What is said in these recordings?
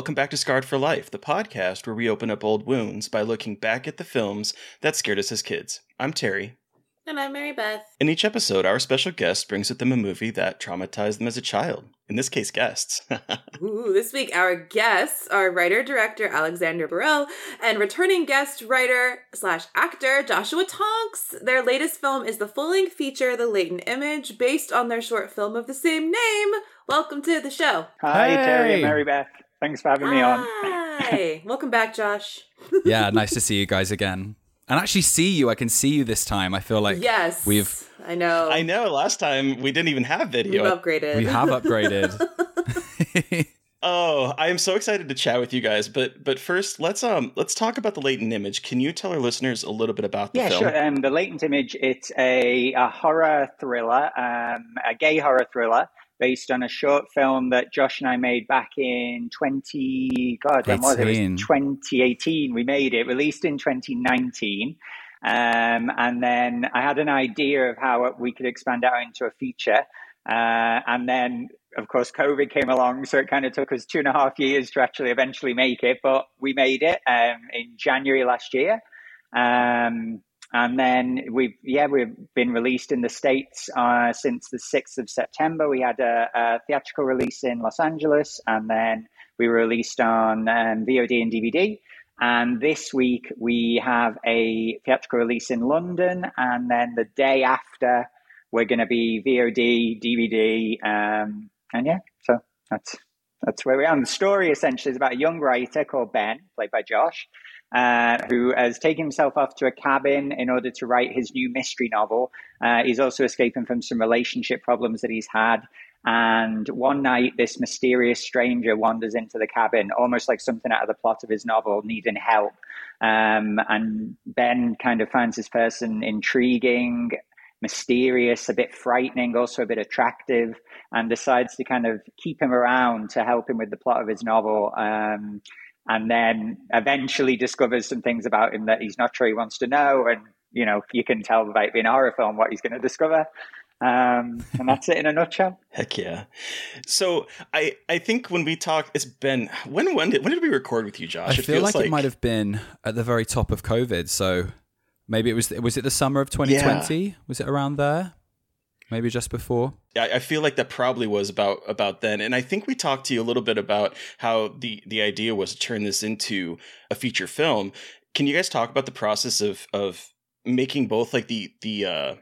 welcome back to Scarred for Life, the podcast where we open up old wounds by looking back at the films that scared us as kids. I'm Terry. And I'm Mary Beth. In each episode, our special guest brings with them a movie that traumatized them as a child. In this case, guests. Ooh, this week our guests are writer director Alexander Birrell and returning guest writer slash actor Joshua Tonks. Their latest film is the full length feature The Latent Image, based on their short film of the same name. Welcome to the show. Hi, Terry and Mary Beth. Thanks for having me on. Hi. Welcome back, Josh. yeah, nice to see you guys again. And actually see you. I can see you this time. I feel like yes. we've I know. I know, last time we didn't even have We've video. upgraded. we have upgraded. Oh, I am so excited to chat with you guys, but but first let's um let's talk about the latent image. Can you tell our listeners a little bit about the Yeah, film? sure. Um, the Latent Image, it's a, a horror thriller, um, a gay horror thriller based on a short film that Josh and I made back in 20, God, when was it? It was 2018. We made it, released in 2019. Um, and then I had an idea of how we could expand out into a feature. Uh, and then, of course, COVID came along, so it kind of took us two and a half years to actually eventually make it. But we made it um, in January last year. Um, and then we've yeah we've been released in the states uh, since the sixth of September. We had a, a theatrical release in Los Angeles, and then we were released on um, VOD and DVD. And this week we have a theatrical release in London, and then the day after we're going to be VOD, DVD, um, and yeah, so that's that's where we are. And the story essentially is about a young writer called Ben, played by Josh, uh, who has taken himself off to a cabin in order to write his new mystery novel. Uh, he's also escaping from some relationship problems that he's had. And one night, this mysterious stranger wanders into the cabin, almost like something out of the plot of his novel, needing help. Um, and Ben kind of finds this person intriguing, mysterious, a bit frightening, also a bit attractive, and decides to kind of keep him around to help him with the plot of his novel. Um, and then eventually discovers some things about him that he's not sure he wants to know. And, you know, you can tell by it being a horror film what he's going to discover. Um, and that's it in a nutshell. Heck yeah. So I I think when we talk, it's been when when did when did we record with you, Josh? I feel like, it might have been at the very top of COVID. So maybe it was was it the summer of 2020? Was it around there? Maybe just before. I, I feel like that probably was about about then, and I think we talked to you a little bit about how the the idea was to turn this into a feature film. Can you guys talk about the process of of making both like the the uh,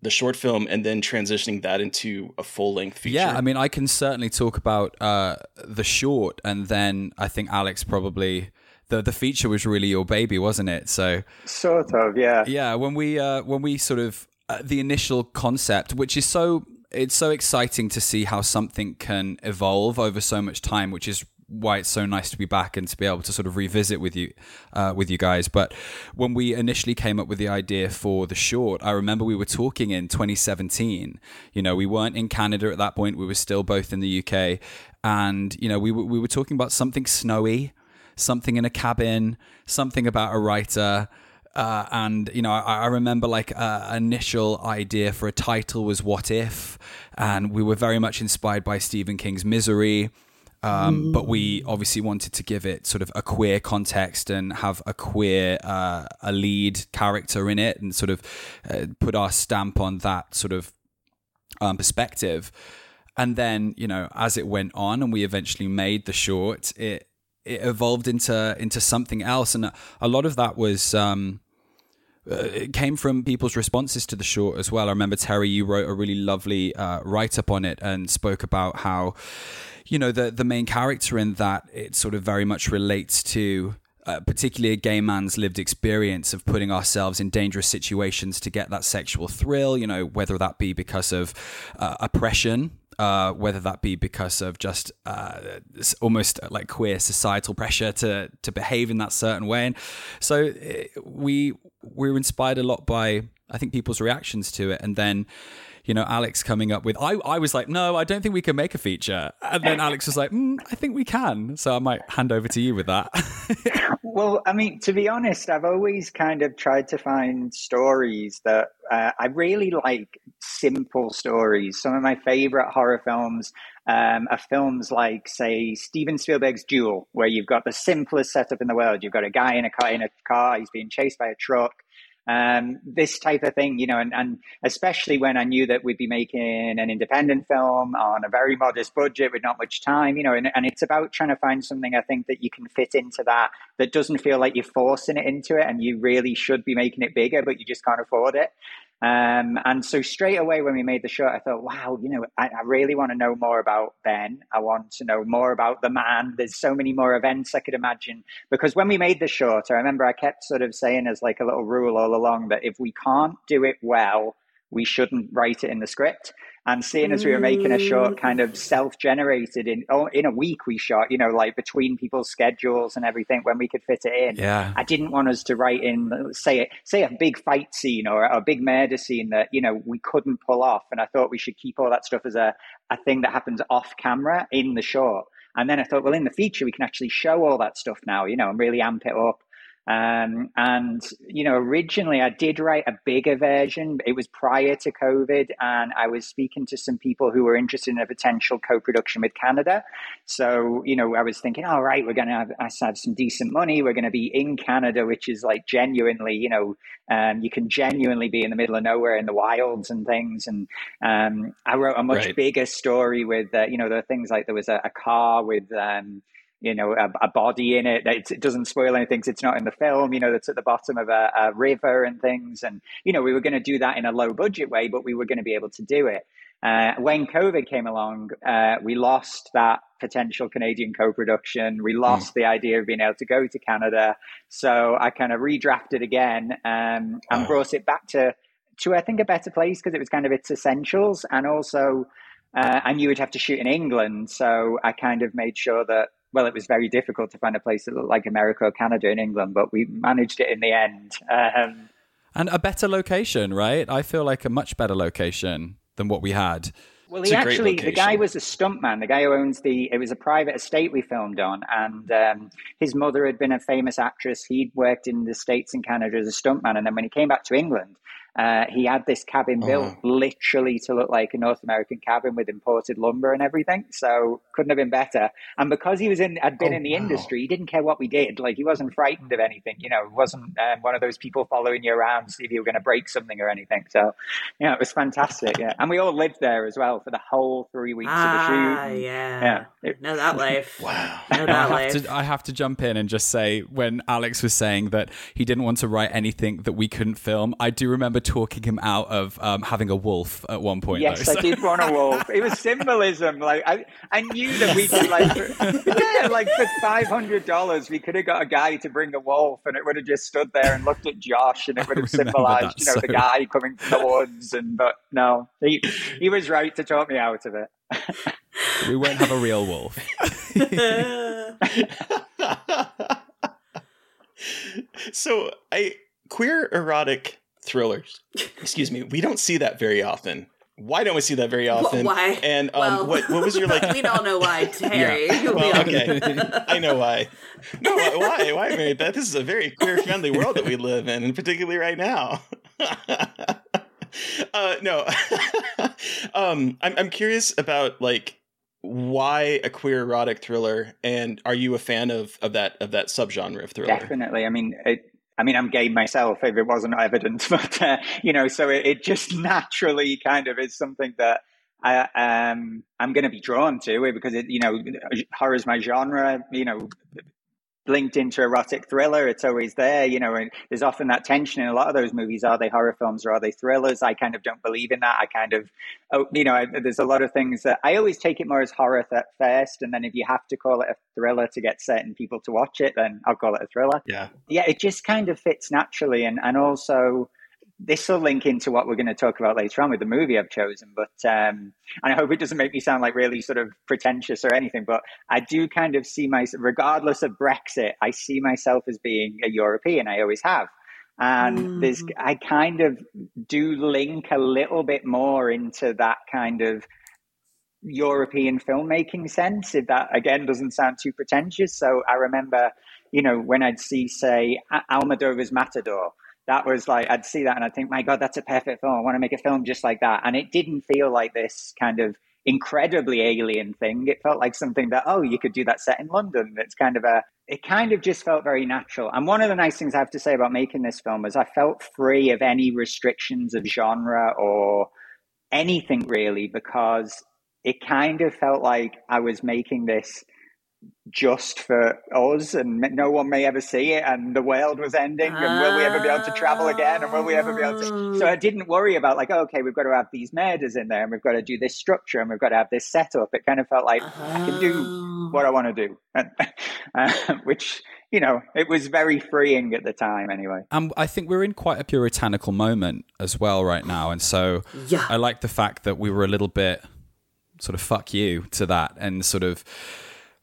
the short film and then transitioning that into a full length feature? Yeah, I mean, I can certainly talk about uh, the short, and then I think Alex probably the the feature was really your baby, wasn't it? So Sort of, yeah. yeah, when we uh, when we sort of uh, the initial concept, which is so it's so exciting to see how something can evolve over so much time, which is why it's so nice to be back and to be able to sort of revisit with you uh, with you guys. But when we initially came up with the idea for the short, I remember we were talking in 2017. You know, we weren't in Canada at that point; we were still both in the UK, and you know, we we were talking about something snowy, something in a cabin, something about a writer. Uh, and you know, I, I remember like a initial idea for a title was "What If," and we were very much inspired by Stephen King's Misery. Um, but we obviously wanted to give it sort of a queer context and have a queer uh, a lead character in it and sort of uh, put our stamp on that sort of um, perspective. And then you know, as it went on, and we eventually made the short, it it evolved into into something else, and a lot of that was. Um, uh, it came from people's responses to the short as well. I remember Terry, you wrote a really lovely uh, write up on it and spoke about how, you know, the the main character in that it sort of very much relates to. Uh, particularly a gay man's lived experience of putting ourselves in dangerous situations to get that sexual thrill, you know, whether that be because of uh, oppression uh, whether that be because of just uh, almost like queer societal pressure to to behave in that certain way. And so we we were inspired a lot by I think people's reactions to it, and then you know, Alex coming up with, I, I was like, no, I don't think we can make a feature. And then Alex was like, mm, I think we can. So I might hand over to you with that. well, I mean, to be honest, I've always kind of tried to find stories that uh, I really like simple stories. Some of my favorite horror films um, are films like, say, Steven Spielberg's Duel, where you've got the simplest setup in the world. You've got a guy in a car, in a car, he's being chased by a truck um, this type of thing, you know, and, and especially when I knew that we'd be making an independent film on a very modest budget with not much time, you know, and, and it's about trying to find something I think that you can fit into that that doesn't feel like you're forcing it into it and you really should be making it bigger, but you just can't afford it. Um, and so straight away when we made the short, I thought, wow, you know, I, I, really want to know more about Ben. I want to know more about the man. There's so many more events I could imagine. Because when we made the short, I remember I kept sort of saying as like a little rule all along that if we can't do it well, we shouldn't write it in the script. And seeing as we were making a short mm. kind of self-generated in oh, in a week we shot, you know, like between people's schedules and everything when we could fit it in. Yeah. I didn't want us to write in say say a big fight scene or a big murder scene that, you know, we couldn't pull off. And I thought we should keep all that stuff as a, a thing that happens off camera in the short. And then I thought, well, in the feature, we can actually show all that stuff now, you know, and really amp it up. Um, and, you know, originally I did write a bigger version. It was prior to COVID, and I was speaking to some people who were interested in a potential co production with Canada. So, you know, I was thinking, all right, we're going to have, have some decent money. We're going to be in Canada, which is like genuinely, you know, um, you can genuinely be in the middle of nowhere in the wilds and things. And um, I wrote a much right. bigger story with, uh, you know, there are things like there was a, a car with, um, you know, a, a body in it. it. It doesn't spoil anything. It's not in the film, you know, that's at the bottom of a, a river and things. And, you know, we were going to do that in a low budget way, but we were going to be able to do it. Uh, when COVID came along, uh, we lost that potential Canadian co-production. We lost mm. the idea of being able to go to Canada. So I kind of redrafted again um, and oh. brought it back to, to I think a better place because it was kind of its essentials, and also uh, I knew we'd have to shoot in England. So I kind of made sure that well, it was very difficult to find a place that looked like America or Canada in England, but we managed it in the end. Um, and a better location, right? I feel like a much better location than what we had. Well, he actually, the guy was a stuntman. The guy who owns the, it was a private estate we filmed on. And um, his mother had been a famous actress. He'd worked in the States and Canada as a stuntman. And then when he came back to England, uh, he had this cabin built oh. literally to look like a North American cabin with imported lumber and everything. So couldn't have been better. And because he was in, had been oh, in the wow. industry, he didn't care what we did. Like he wasn't frightened of anything. You know, he wasn't um, one of those people following you around to see if you were going to break something or anything. So, yeah, it was fantastic. Yeah, and we all lived there as well for the whole three weeks ah, of the ah, shoot. Yeah, yeah. Know that life. wow. Know that I life. Have to, I have to jump in and just say when Alex was saying that he didn't want to write anything that we couldn't film, I do remember talking him out of um, having a wolf at one point. Yes, though, so. I did want a wolf. It was symbolism. Like I, I knew that we could like, yeah, like for five hundred dollars, we could have got a guy to bring a wolf, and it would have just stood there and looked at Josh, and it would have symbolized, you know, so. the guy coming from the woods. And but no, he he was right to talk me out of it. we won't have a real wolf. so I queer erotic thrillers. Excuse me. We don't see that very often. Why don't we see that very often? why? And um, Well, what what was your like? we all know why, Terry. Well, okay, I know why. No, why? Why, why Mary Beth? This is a very queer friendly world that we live in, and particularly right now. uh, no, um, I'm I'm curious about like why a queer erotic thriller, and are you a fan of of that of that subgenre of thriller? Definitely. I mean, it, I mean, I'm gay myself. If it wasn't evident, but uh, you know, so it, it just naturally kind of is something that I um I'm going to be drawn to because it, you know, horror is my genre. You know, linked into erotic thriller. It's always there, you know, and there's often that tension in a lot of those movies. Are they horror films or are they thrillers? I kind of don't believe in that. I kind of, oh, you know, I, there's a lot of things that I always take it more as horror th- first. And then if you have to call it a thriller to get certain people to watch it, then I'll call it a thriller. Yeah. Yeah, it just kind of fits naturally. And, and also, this will link into what we're going to talk about later on with the movie I've chosen. But um, and I hope it doesn't make me sound like really sort of pretentious or anything. But I do kind of see myself, regardless of Brexit, I see myself as being a European. I always have. And Mm. there's, I kind of do link a little bit more into that kind of European filmmaking sense, if that again doesn't sound too pretentious. So I remember, you know, when I'd see, say, Almodovar's Matador, that was like, I'd see that and I'd think, my God, that's a perfect film. I want to make a film just like that. And it didn't feel like this kind of incredibly alien thing. It felt like something that, oh, you could do that set in London. It's kind of a, it kind of just felt very natural. And one of the nice things I have to say about making this film is I felt free of any restrictions of genre or anything really, because it kind of felt like I was making this just for us and no one may ever see it and the world was ending and will we ever be able to travel again and will we ever be able to so i didn't worry about like oh, okay we've got to have these murders in there and we've got to do this structure and we've got to have this setup it kind of felt like i can do what i want to do and, uh, which you know it was very freeing at the time anyway And I think we're in quite a puritanical moment as well right now. And so Yeah. I like the fact that we were a little bit sort of fuck you to that and sort of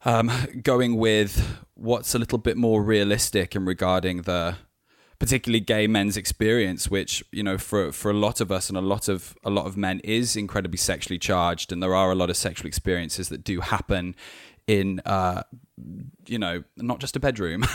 um, going with what's a little bit more realistic in regarding the particularly gay men's experience which you know for for a lot of us and a lot of a lot of men is incredibly sexually charged. And there are a lot of sexual experiences that do happen in uh you know not just a bedroom.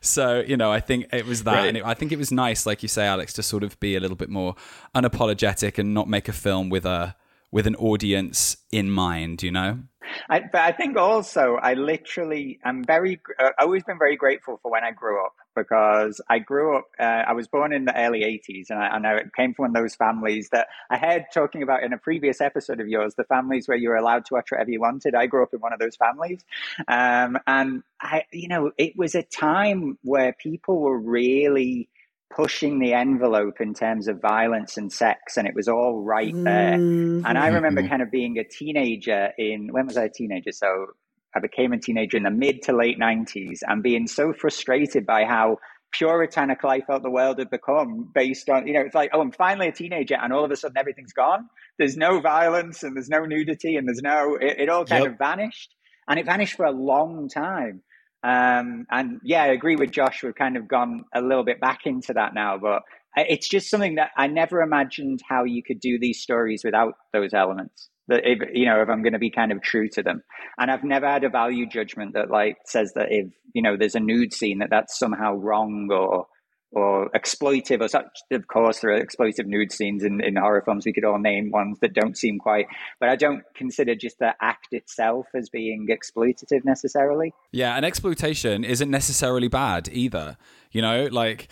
So you know i think it was that. Right. and it, i think it was nice like you say alex to sort of be a little bit more unapologetic and not make a film with a with an audience in mind you know I, but I think also I literally I'm very uh, always been very grateful for when I grew up because I grew up uh, I was born in the early 80s and I, and I came from one of those families that I heard talking about in a previous episode of yours the families where you were allowed to watch whatever you wanted. I grew up in one of those families. Um, and I you know it was a time where people were really pushing the envelope in terms of violence and sex and it was all right there Mm-hmm. and I remember Mhm. kind of being a teenager in when was I a teenager? So I became a teenager in the mid to late nineties and being so frustrated by how puritanical I felt the world had become based on, you know, it's like, oh, I'm finally a teenager and all of a sudden everything's gone. There's no violence and there's no nudity and there's no, it, it all kind Yep. of vanished. And it vanished for a long time. Um, and yeah, I agree with Josh. We've kind of gone a little bit back into that now, but it's just something that I never imagined how you could do these stories without those elements. That if you know, if I'm going to be kind of true to them, and I've never had a value judgment that like says that if you know there's a nude scene that that's somehow wrong or or exploitive or such. Of course, there are exploitive nude scenes in, in horror films. We could all name ones that don't seem quite, but I don't consider just the act itself as being exploitative necessarily. Yeah, and exploitation isn't necessarily bad either. You know, like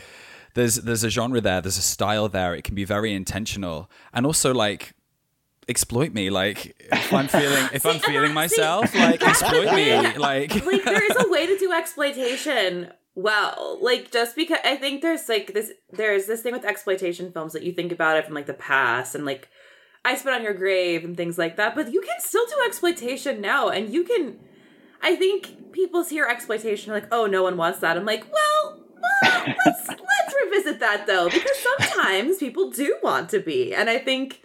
there's there's a genre there, there's a style there. It can be very intentional, and also like exploit me. Like if I'm feeling if I'm See, feeling see, myself, like that's exploit me. Like like there is a way to do exploitation well like just because i think there's like this there's this thing with exploitation films that you think about it from like the past and like i spit on your grave and things like that but you can still do exploitation now and you can i think people hear exploitation like oh no one wants that i'm like well well let's let's revisit that though because sometimes people do want to be and i think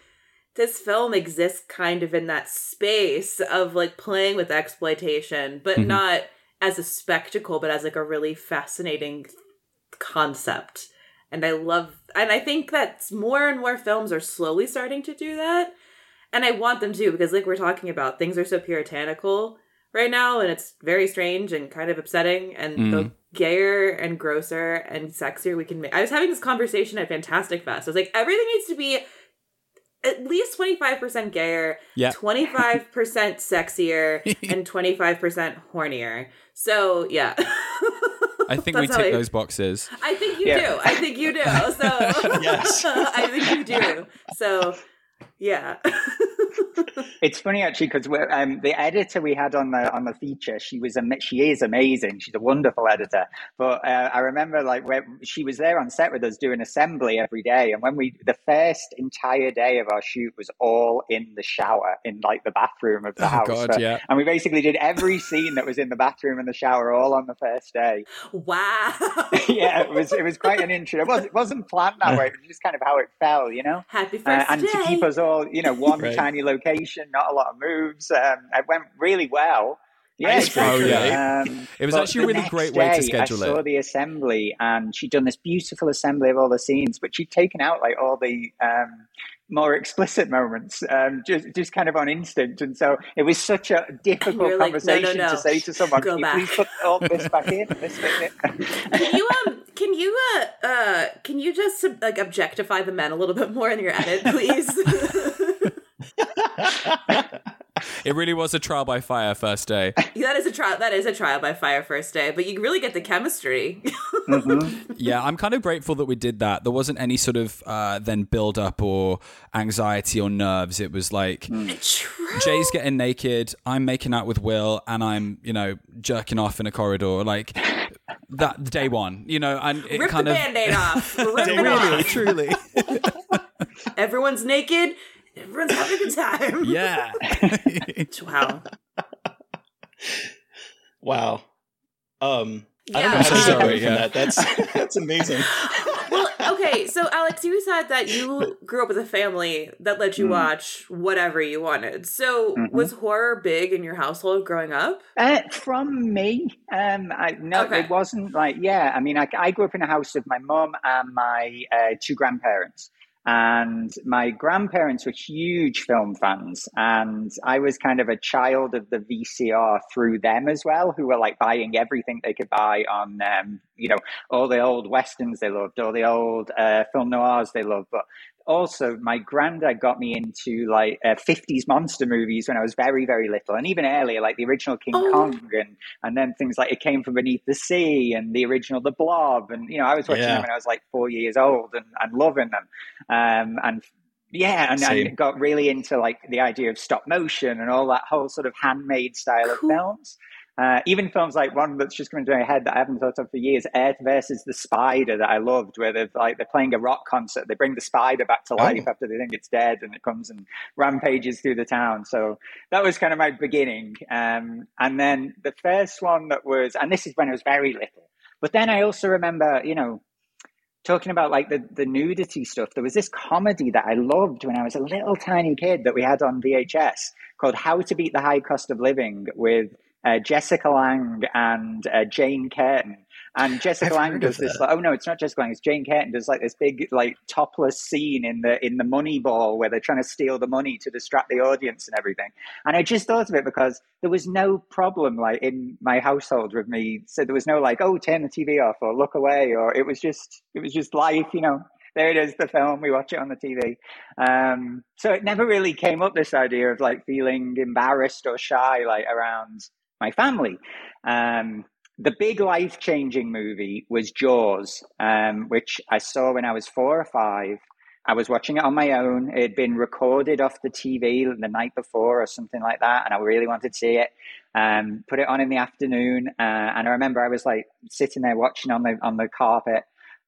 this film exists kind of in that space of like playing with exploitation, but Mhm. not as a spectacle, but as like a really fascinating concept. And I love, and I think that more and more films are slowly starting to do that. And I want them to because, like we're talking about, things are so puritanical right now, and it's very strange and kind of upsetting. And the Mm. gayer and grosser and sexier we can make. I was having this conversation at Fantastic Fest. I was like, everything needs to be at least 25% gayer, Yeah. 25% sexier, and 25% hornier. So, yeah. I think we That's how tick I- those boxes. I think you Yeah. do. I think you do. So Yes. I think you do. So yeah. It's funny actually because um, the editor we had on the on the feature, she was ama- she is amazing. She's a wonderful editor. But uh, I remember like when she was there on set with us doing assembly every day, and when we the first entire day of our shoot was all in the shower in like the bathroom of the Oh, house. God, So- yeah. And we basically did every scene that was in the bathroom and the shower all on the first day. wow. yeah, it was it was quite an intro. It wasn't it wasn't planned that way. It was just kind of how it fell, you know. Happy first Uh, and day. to keep us all, you know, one Right. tiny location, not a lot of moves. Um, it went really well. Yeah, Icebreaker, exactly. right? Um, It was actually a really next great way to day, schedule I saw it. the assembly, and she'd done this beautiful assembly of all the scenes, but she'd taken out like all the um, more explicit moments, um, just just kind of on instinct. And so it was such a difficult You're like, no, no, conversation no. to say to someone, Go "Can you please put all this back in?" This in?" can you um can you uh uh can you just like objectify the men a little bit more in your edit, please? It really was a trial by fire first day. that is a trial that is a trial by fire first day, but you really get the chemistry. Mhm. yeah, I'm kind of grateful that we did that. There wasn't any sort of uh, then build up or anxiety or nerves. It was like True. Jay's getting naked, I'm making out with Will, and I'm you know jerking off in a corridor like that day one. You know, and it Rip kind the of band-aid off. Rip it really off. truly Everyone's naked. Everyone's having a good time. yeah. Wow. wow. Um, I don't know Yeah. how I'm to sorry, separate from yeah. that. That's that's amazing. well, okay, so Alex, you said that you grew up with a family that let you Mm. watch whatever you wanted. So, Mhm. was horror big in your household growing up? Uh, from me, um, I, no, Okay. it wasn't like yeah. I mean, I, I grew up in a house with my mum and my uh, two grandparents, and my grandparents were huge film fans, and I was kind of a child of the VCR through them as well, who were like buying everything they could buy on, um, you know, all the old westerns they loved, all the old uh, film noirs they loved, but also my granddad got me into like uh, 50s monster movies when I was very, very little, and even earlier, like the original King Oh. Kong and and then things like It Came From Beneath the Sea and the original The Blob, and you know I was watching Yeah. them when I was like four years old and, and loving them, um, and yeah, and I got really into like the idea of stop motion and all that whole sort of handmade style Cool. of films. Uh, even films like one that's just coming to my head that I haven't thought of for years, Earth versus the Spider, that I loved, where they're like they're playing a rock concert, they bring the spider back to life Oh. after they think it's dead, and it comes and rampages through the town. So that was kind of my beginning. Um, and then the first one that was, and this is when I was very little, but then I also remember, you know, talking about like the, the nudity stuff. There was this comedy that I loved when I was a little tiny kid that we had on VHS called How to Beat the High Cost of Living with uh, Jessica Lange and uh, Jane Curtin. And Jessica Lange does this. Like, oh no, it's not Jessica Lange. It's Jane Curtin. Does like this big, like topless scene in the in the money ball where they're trying to steal the money to distract the audience and everything. And I just thought of it because there was no problem like in my household with me. So there was no like, oh, turn the TV off or look away, or it was just it was just life, you know. There it is, the film. We watch it on the TV. Um, so it never really came up this idea of like feeling embarrassed or shy like around my family. Um, the big life changing movie was Jaws, um, which I saw when I was four or five. I was watching it on my own. It had been recorded off the TV the night before or something like that, and I really wanted to see it. Um, put it on in the afternoon, uh, and I remember I was like sitting there watching on the on the carpet,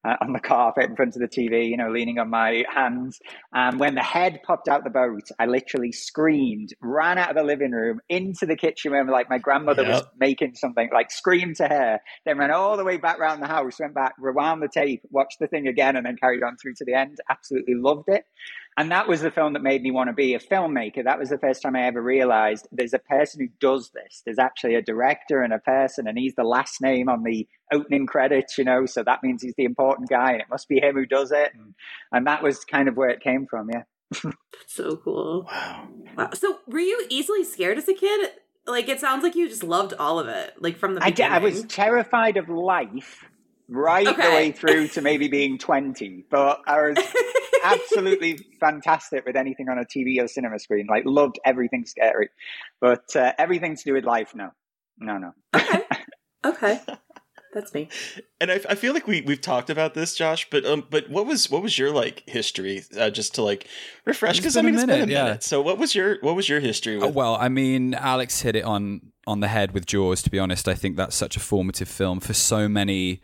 uh, on the carpet in front of the TV, you know, leaning on my hands. And when the head popped out the boat, I literally screamed, ran out of the living room into the kitchen where like my grandmother was making something, like screamed to her, then ran all the way back round the house, went back, rewound the tape, watched the thing again, and then carried on through to the end. Absolutely loved it. And that was the film that made me want to be a filmmaker. That was the first time I ever realized there's a person who does this. There's actually a director and a person, and he's the last name on the opening credits, you know, so that means he's the important guy, and it must be him who does it. And, and that was kind of where it came from, yeah. so cool. Wow. Wow. So, were you easily scared as a kid? Like, it sounds like you just loved all of it, like from the I, beginning. I was terrified of life right Okay. the way through to maybe being 20, but I was absolutely fantastic with anything on a TV or cinema screen. Like, loved everything scary, but uh, everything to do with life, no. No, no. okay. Okay. That's me. And I, I feel like we we've talked about this, Josh. But um, but what was what was your like history? Uh, just to like refresh, because I been a mean it's been a minute, yeah. minute. So what was your what was your history Uh, with? well, I mean, Alex hit it on on the head with Jaws. To be honest, I think that's such a formative film for so many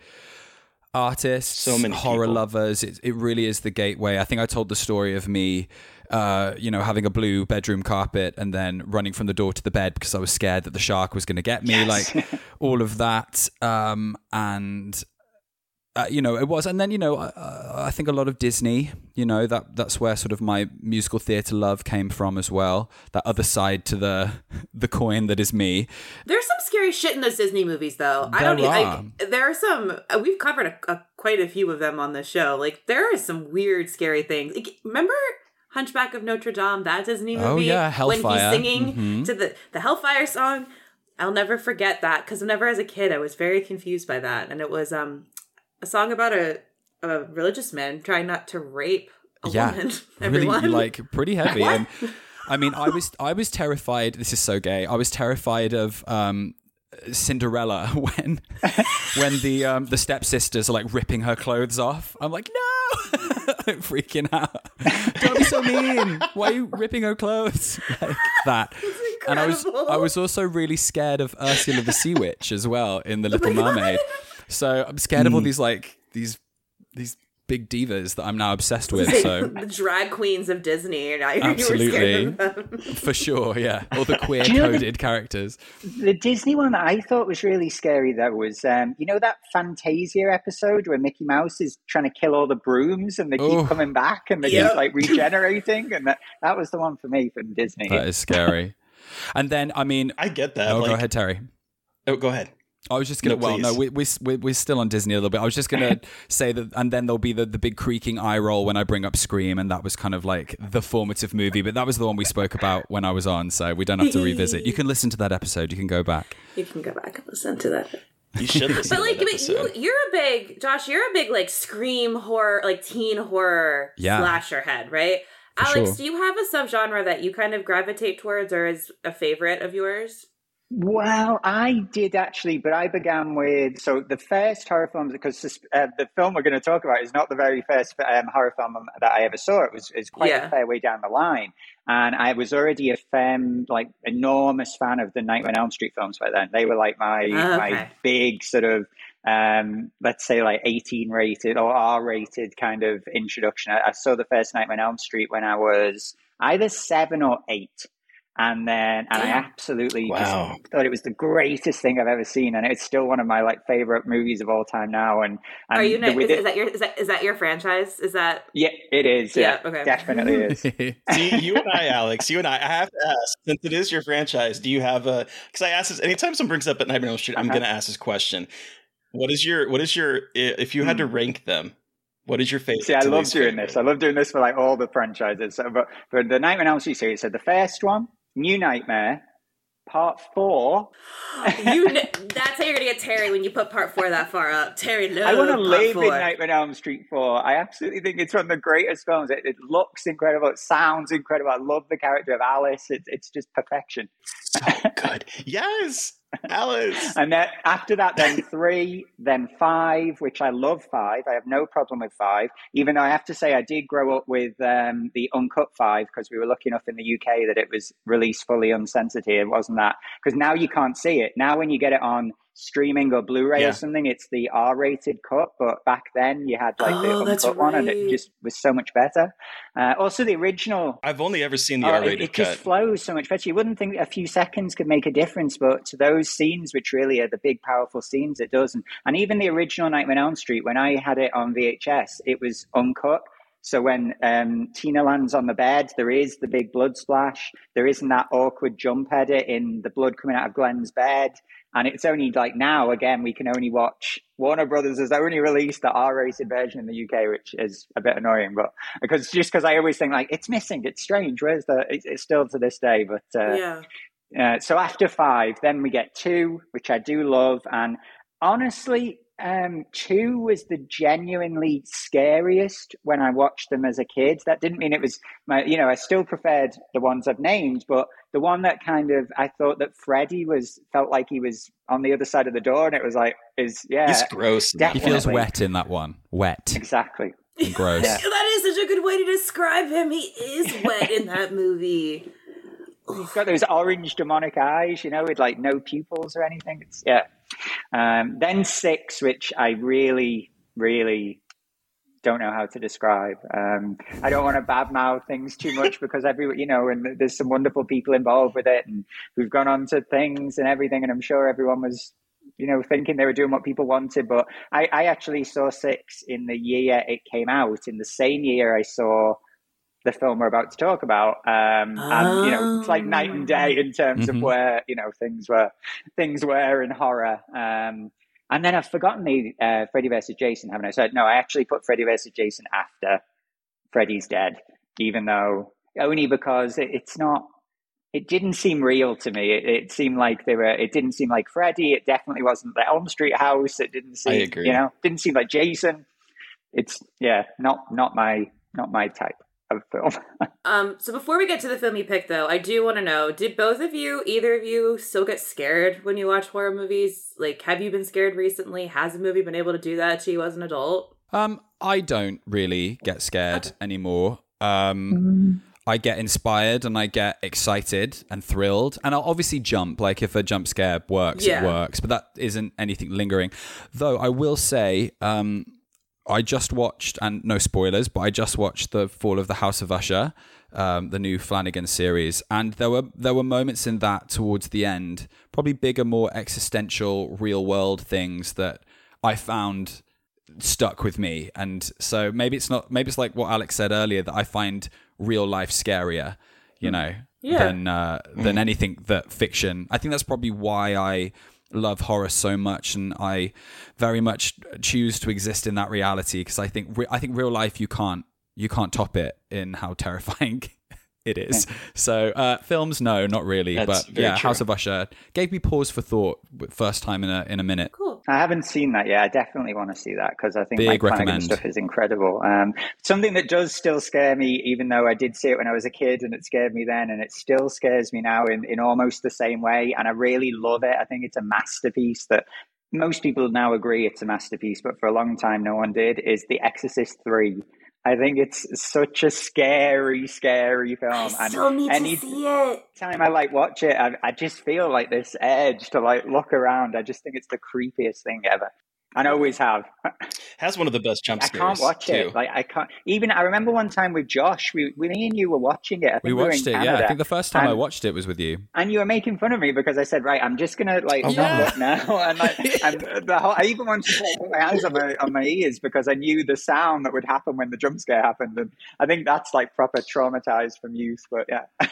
artists, So many horror people. lovers. It, it really is the gateway. I think I told the story of me, uh, you know, having a blue bedroom carpet and then running from the door to the bed because I was scared that the shark was going to get me. Like all of that, um, and uh, you know, it was, and then you know, uh, I think a lot of Disney. You know, that that's where sort of my musical theatre love came from as well. That other side to the the coin that is me. There's some scary shit in those Disney movies, though. I There don't even. are. Like, there are some. uh, We've covered a, a, quite a few of them on the show. Like, there are some weird, scary things. Like, remember Hunchback of Notre Dame? That Disney movie. Oh, yeah, Hellfire. When he's singing Mhm. to the the Hellfire song. I'll never forget that because whenever as a kid I was very confused by that, and it was um a song about a a religious man trying not to rape a yeah, woman. really like pretty heavy. And I mean, I was I was terrified. This is so gay. I was terrified of um, Cinderella when when the um, the stepsisters are like ripping her clothes off. I'm like, no, I'm freaking out. Don't be so mean. Why are you ripping her clothes like that? And I was. I was also really scared of Ursula the Sea Witch as well in The Little Mermaid. So I'm scared of all these like these these big divas that I'm now obsessed with. So the drag queens of Disney. And I, you were Absolutely. scared of them. for sure, yeah, all the queer you know the- coded characters. The Disney one that I thought was really scary though was um, you know that Fantasia episode where Mickey Mouse is trying to kill all the brooms and they keep Oh. coming back and they Yeah. keep like regenerating and that, that was the one for me from Disney. That is scary. And then, I mean, I get that. oh, like, go ahead, Terry. Oh, go ahead. I was just gonna. No, well, no, please. we, we, we, we're still on Disney a little bit. I was just gonna say that, and then there'll be the, the big creaking eye roll when I bring up Scream, and that was kind of like the formative movie. But that was the one we spoke about when I was on, so we don't have to revisit. You can listen to that episode. You can go back. You can go back and listen to that. You should listen But to like, that but you, you're a big Josh. You're a big like scream horror, like teen horror Yeah. slasher head, right? For Alex, sure. do you have a subgenre that you kind of gravitate towards, or is a favorite of yours? Well, I did actually, but I began with so the first horror film because uh, the film we're going to talk about is not the very first um, horror film that I ever saw. It was is quite Yeah. a fair way down the line, and I was already a fan, like enormous fan of the Nightmare on Elm Street films by then. They were like my Ah, okay. my big sort of um, let's say like 18 rated or R rated kind of introduction. I, I saw the first Nightmare on Elm Street when I was either seven or eight. And then, and I absolutely Wow. just thought it was the greatest thing I've ever seen, and it's still one of my like favorite movies of all time now. And, and Are you? the- Is, with is it- that your? Is that is that your franchise? Is that? yeah, it is. Yeah, Yeah, okay. definitely is. See, you and I, Alex, you and I, I have to ask, since it is your franchise, do you have a, because I ask this, anytime someone brings up at Nightmare on Elm Street, I'm Uh-huh. going to ask this question. What is your, what is your, if you had to rank them, what is your favorite? See, I love doing favorite? this. I love doing this for like all the franchises. So, but for the Nightmare on Elm Street series, so the first one, New Nightmare, Part Four. You. kn- that's how you're gonna get Terry when you put part four that far up. Terry, no. I want to part live four. in Nightmare on Elm Street 4. I absolutely think it's one of the greatest films. It, it looks incredible. It sounds incredible. I love the character of Alice. It's it's just perfection. So good. Yes. Alice. And then after that, then three, then five, which I love five. I have no problem with five, even though I have to say I did grow up with um, the uncut five because we were lucky enough in the UK that it was released fully uncensored here. Wasn't that because now you can't see it. Now when you get it on streaming or Blu-ray Yeah. or something, it's the R-rated cut. But back then you had like Oh, the that's uncut one, and it just was so much better. Uh, also, the original I've only ever seen the Oh, R-rated it, it cut. just flows so much better. You wouldn't think a few seconds could make a difference, but to those scenes, which really are the big, powerful scenes, it does. And, and even the original Nightmare on Elm Street, when I had it on VHS, it was uncut. So when um, Tina lands on the bed, there is the big blood splash. There isn't that awkward jump edit in the blood coming out of Glen's bed. And it's only like now, again, we can only watch Warner Brothers has only released the R rated version in the UK, which is a bit annoying. But because just because I always think like it's missing, it's strange. Where's the, it's, it's still to this day. But uh, yeah. Uh, so after five, then we get two, which I do love. And honestly, um, two was the genuinely scariest when I watched them as a kid. That didn't mean it was my, you know, I still preferred the ones I've named, but the one that kind of I thought that Freddy was felt like he was on the other side of the door, and it was like is yeah, He's gross. He feels wet in that one. Wet exactly. and gross. Yeah. That is such a good way to describe him. He is wet in that movie. He's got those orange demonic eyes, you know, with like no pupils or anything. It's yeah. Um, then six, which I really, really don't know how to describe. Um, I don't want to badmouth things too much because every, you know, and there's some wonderful people involved with it, and who've gone on to things and everything, and I'm sure everyone was. You know, thinking they were doing what people wanted, but I, I actually saw six in the year it came out. In the same year, I saw the film we're about to talk about. Um, and you know, it's like night and day in terms Mhm. of where you know things were, things were in horror. Um, and then I've forgotten the uh, Freddy versus Jason, haven't I? So no, I actually put Freddy versus Jason after Freddy's dead, even though only because it, it's not. It didn't seem real to me. It, it seemed like they were. It didn't seem like Freddy. It definitely wasn't the Elm Street house. It didn't seem. agree. You know, didn't seem like Jason. It's yeah, not not my not my type of film. Um, so before we get to the film you picked, though, I do want to know: Did both of you, either of you, still get scared when you watch horror movies? Like, have you been scared recently? Has a movie been able to do that to you as an adult? Um, I don't really get scared anymore. Um, I get inspired and I get excited and thrilled, and I'll obviously jump. Like if a jump scare works, Yeah. it works. But that isn't anything lingering. Though I will say, um, I just watched, and no spoilers, but I just watched the Fall of the House of Usher, um, the new Flanagan series, and there were there were moments in that towards the end, probably bigger, more existential, real world things that I found stuck with me. And so maybe it's not maybe it's like what alex said earlier that i find real life scarier you know Yeah. than uh, than anything that fiction. I think that's probably why i love horror so much and i very much choose to exist in that reality because i think re- i think real life you can't you can't top it in how terrifying it is so uh films no not really That's but yeah true. house of usher gave me pause for thought first time in a in a minute Cool. I haven't seen that yet. I definitely want to see that because I think Big Mike Flanagan recommend. stuff is incredible. Um, something that does still scare me, even though I did see it when I was a kid and it scared me then, and it still scares me now in, in almost the same way. And I really love it. I think it's a masterpiece that most people now agree it's a masterpiece, but for a long time no one did. Is The Exorcist Three. I think it's such a scary, scary film. I still need any- to see it. time I like watch it, I, I just feel like this edge to like look around. I just think it's the creepiest thing ever, and always have. Has one of the best jump I scares. can't watch too. it. Like I can't even. I remember one time with Josh. We, we me and you were watching it. We were watched in it yeah i think the first time i watched it was with you and you were making fun of me because I said, "Right, I'm just gonna like Oh, not wow. look now." And like, and the whole, I even wanted to put my hands on my on my ears because I knew the sound that would happen when the jump scare happened, and I think that's like proper traumatized from youth. But yeah,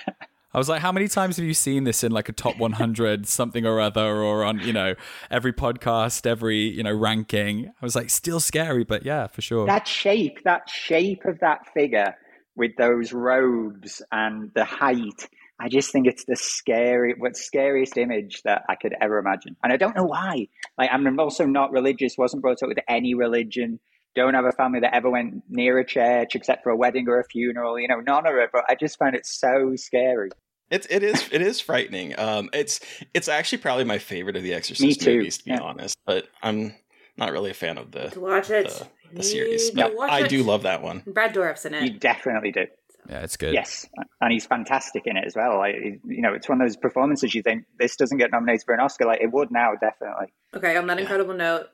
I was like, how many times have you seen this in like a top 100 something or other, or on you know every podcast, every you know ranking? I was like, still scary, but yeah, for sure. that shape, that shape of that figure with those robes and the height. I just think it's the scary, what scariest image that I could ever imagine, and I don't know why. Like I'm also not religious, wasn't brought up with any religion. Don't have a family that ever went near a church except for a wedding or a funeral. You know, none of it. But I just find it so scary. It's it is it is frightening. Um, it's it's actually probably my favorite of the Exorcist too, movies, to be yeah. honest. But I'm not really a fan of the To watch it. the, the series. need But watch I it. do love that one. Brad Dourif's in it. You definitely do. yeah, it's good. Yes, and he's fantastic in it as well. Like you know, it's one of those performances you think this doesn't get nominated for an Oscar. Like it would now, definitely. Okay, on that incredible note,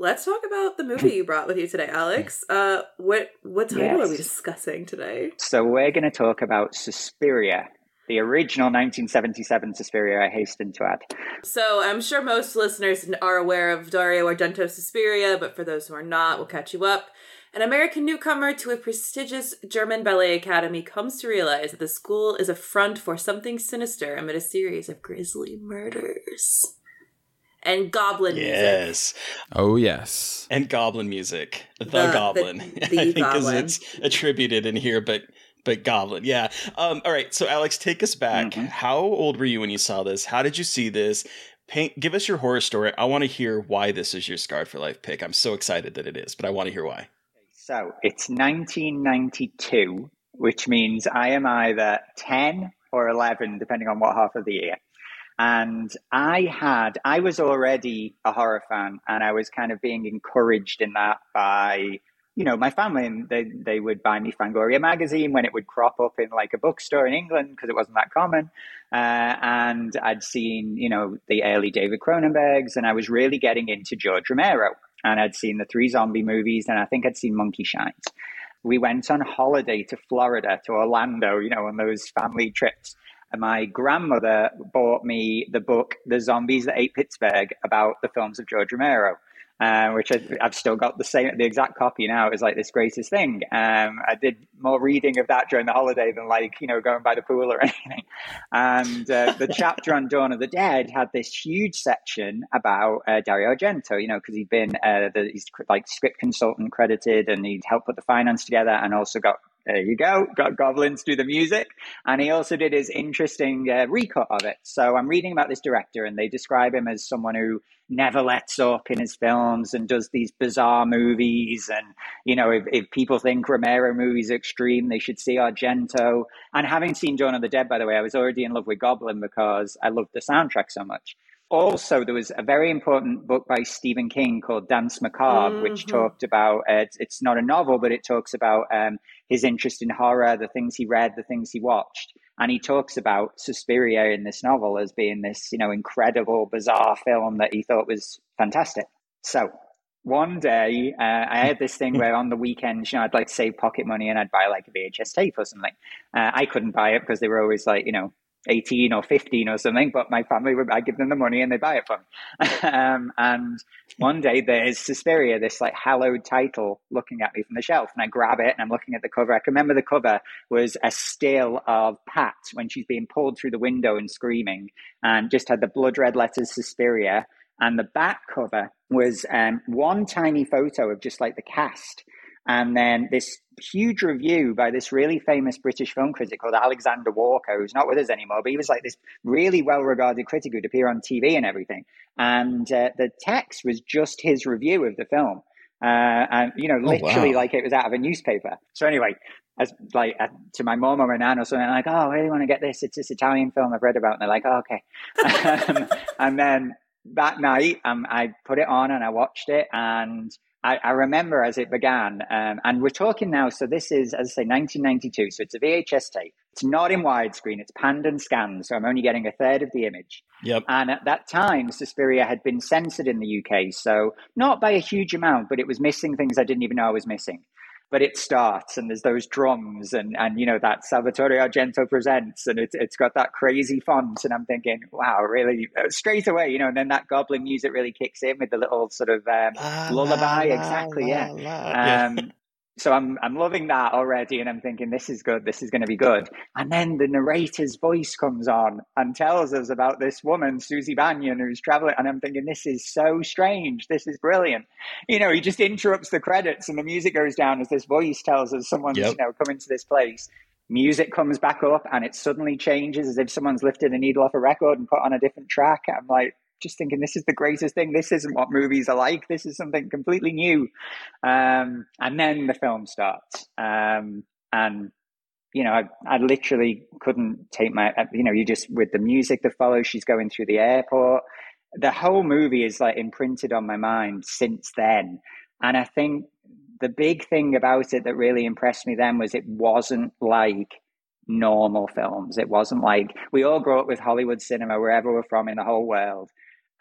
let's talk about the movie you brought with you today, Alex. Uh, what what title Yes. are we discussing today? So we're going to talk about Suspiria, the original 1977 Suspiria. I hasten to add. So I'm sure most listeners are aware of Dario Argento's Suspiria, but for those who are not, we'll catch you up. An American newcomer to a prestigious German ballet academy comes to realize that the school is a front for something sinister amid a series of grisly murders. And goblin music. Yes. Oh yes. And goblin music. The, The- the- goblin. the I think goblin. it's attributed in here, but but goblin. Yeah. Um, all right. So Alex, take us back. Mhm. How old were you when you saw this? How did you see this? Paint give us your horror story. I want to hear why this is your Scarred for Life pick. I'm so excited that it is, but I want to hear why. So it's 1992, which means I am either 10 or 11, depending on what half of the year. And I had, I was already a horror fan, and I was kind of being encouraged in that by, you know, my family. And they, they would buy me Fangoria magazine when it would crop up in like a bookstore in England because it wasn't that common. Uh, and I'd seen, you know, the early David Cronenbergs, and I was really getting into George Romero. And I'd seen the three zombie movies, and I think I'd seen Monkey Shines. We went on holiday to Florida, to Orlando, you know, on those family trips. And my grandmother bought me the book, The Zombies That Ate Pittsburgh, about the films of George Romero. Uh, which I, I've still got the same, the exact copy now. It was like this greatest thing. Um, I did more reading of that during the holiday than like you know going by the pool or anything. And uh, the chapter on Dawn of the Dead had this huge section about uh, Dario Argento, you know, because he'd been uh, the, he's like script consultant credited, and he'd helped put the finance together, and also got there you go, got goblins do the music, and he also did his interesting uh, recut of it. So I'm reading about this director, and they describe him as someone who never lets up in his films and does these bizarre movies. And, you know, if, if people think Romero movies are extreme, they should see Argento. And having seen Dawn of the Dead, by the way, I was already in love with Goblin because I loved the soundtrack so much. Also, there was a very important book by Stephen King called Danse Macabre, which Mhm. talked about uh, it's, it's not a novel, but it talks about um, his interest in horror, the things he read, the things he watched. And he talks about Suspiria in this novel as being this, you know, incredible, bizarre film that he thought was fantastic. So one day, uh, I had this thing where on the weekends, you know, I'd like save pocket money and I'd buy like a VHS tape or something. Uh, I couldn't buy it because they were always like, you know, 18 or 15 or something, but my family I give them the money and they buy it for me. um, and one day there's Suspiria, this like hallowed title looking at me from the shelf and I grab it and I'm looking at the cover. I can remember the cover was a still of Pat when she's being pulled through the window and screaming and just had the blood red letters Suspiria. And the back cover was um, one tiny photo of just like the cast. And then this huge review by this really famous British film critic called Alexander Walker, who's not with us anymore, but he was like this really well regarded critic who'd appear on TV and everything. And uh, the text was just his review of the film. Uh, and, you know, Oh, literally wow. like it was out of a newspaper. So, anyway, as like uh, to my mom or my nan or something, I'm like, oh, I really want to get this. It's this Italian film I've read about. And they're like, oh, okay. um, and then that night, um, I put it on and I watched it. And I, I remember as it began, um, and we're talking now. So this is, as I say, 1992. So it's a VHS tape. It's not in widescreen. It's panned and scanned. So I'm only getting a third of the image. Yep. And at that time, Suspiria had been censored in the UK. So not by a huge amount, but it was missing things I didn't even know I was missing. But it starts, and there's those drums, and and you know that Salvatore Argento presents, and it's it's got that crazy font, and I'm thinking, wow, really uh, straight away, you know. And then that goblin music really kicks in with the little sort of um, lullaby, exactly, yeah. yeah. Um, so I'm I'm loving that already, and I'm thinking this is good. This is going to be good. And then the narrator's voice comes on and tells us about this woman, Susie Bannion, who's traveling. And I'm thinking this is so strange. This is brilliant. You know, he just interrupts the credits, and the music goes down as this voice tells us someone's Yep. you know coming to this place. Music comes back up, and it suddenly changes as if someone's lifted a needle off a record and put on a different track. I'm like. Just thinking, this is the greatest thing. This isn't what movies are like. This is something completely new. Um, and then the film starts. Um, and, you know, I, I literally couldn't take my, you know, you just, with the music that follows, she's going through the airport. The whole movie is like imprinted on my mind since then. And I think the big thing about it that really impressed me then was it wasn't like normal films. It wasn't like we all grew up with Hollywood cinema wherever we're from in the whole world.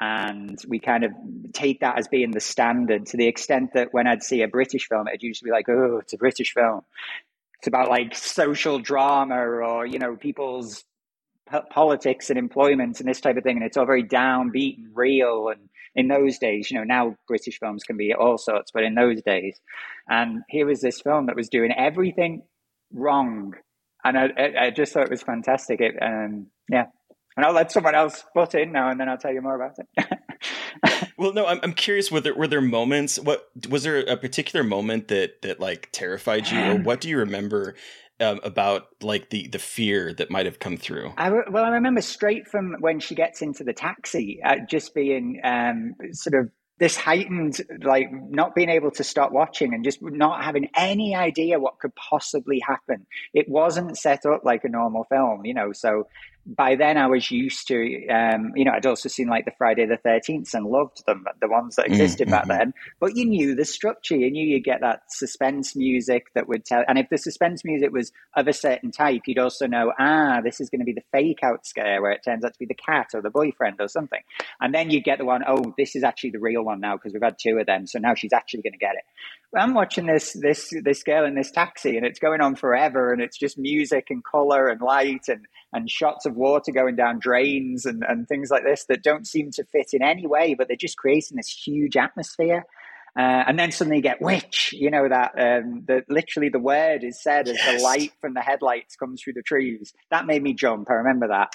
And we kind of take that as being the standard to the extent that when I'd see a British film, it'd usually be like, oh, it's a British film. It's about like social drama or, you know, people's p- politics and employment and this type of thing, and it's all very downbeat and real. And in those days, you know, now British films can be all sorts, but in those days, and here was this film that was doing everything wrong, and I, I just thought it was fantastic. It, um, yeah, and I'll let someone else butt in now, and then I'll tell you more about it. well, no, I'm, I'm curious. Were there were there moments? What was there a particular moment that that like terrified you, or what do you remember um, about like the the fear that might have come through? I well, I remember straight from when she gets into the taxi, uh, just being um, sort of this heightened like not being able to stop watching and just not having any idea what could possibly happen it wasn't set up like a normal film you know so by then I was used to, um, you know, I'd also seen like the Friday the 13th and loved them, the ones that existed mm-hmm. back then. But you knew the structure. You knew you'd get that suspense music that would tell. And if the suspense music was of a certain type, you'd also know, ah, this is going to be the fake out scare where it turns out to be the cat or the boyfriend or something. And then you'd get the one, oh, this is actually the real one now because we've had two of them. So now she's actually going to get it. I'm watching this this this girl in this taxi, and it's going on forever, and it's just music and color and light and and shots of water going down drains and and things like this that don't seem to fit in any way, but they're just creating this huge atmosphere. Uh, and then suddenly you get witch, you know that um, that literally the word is said as the light from the headlights comes through the trees. That made me jump. I remember that.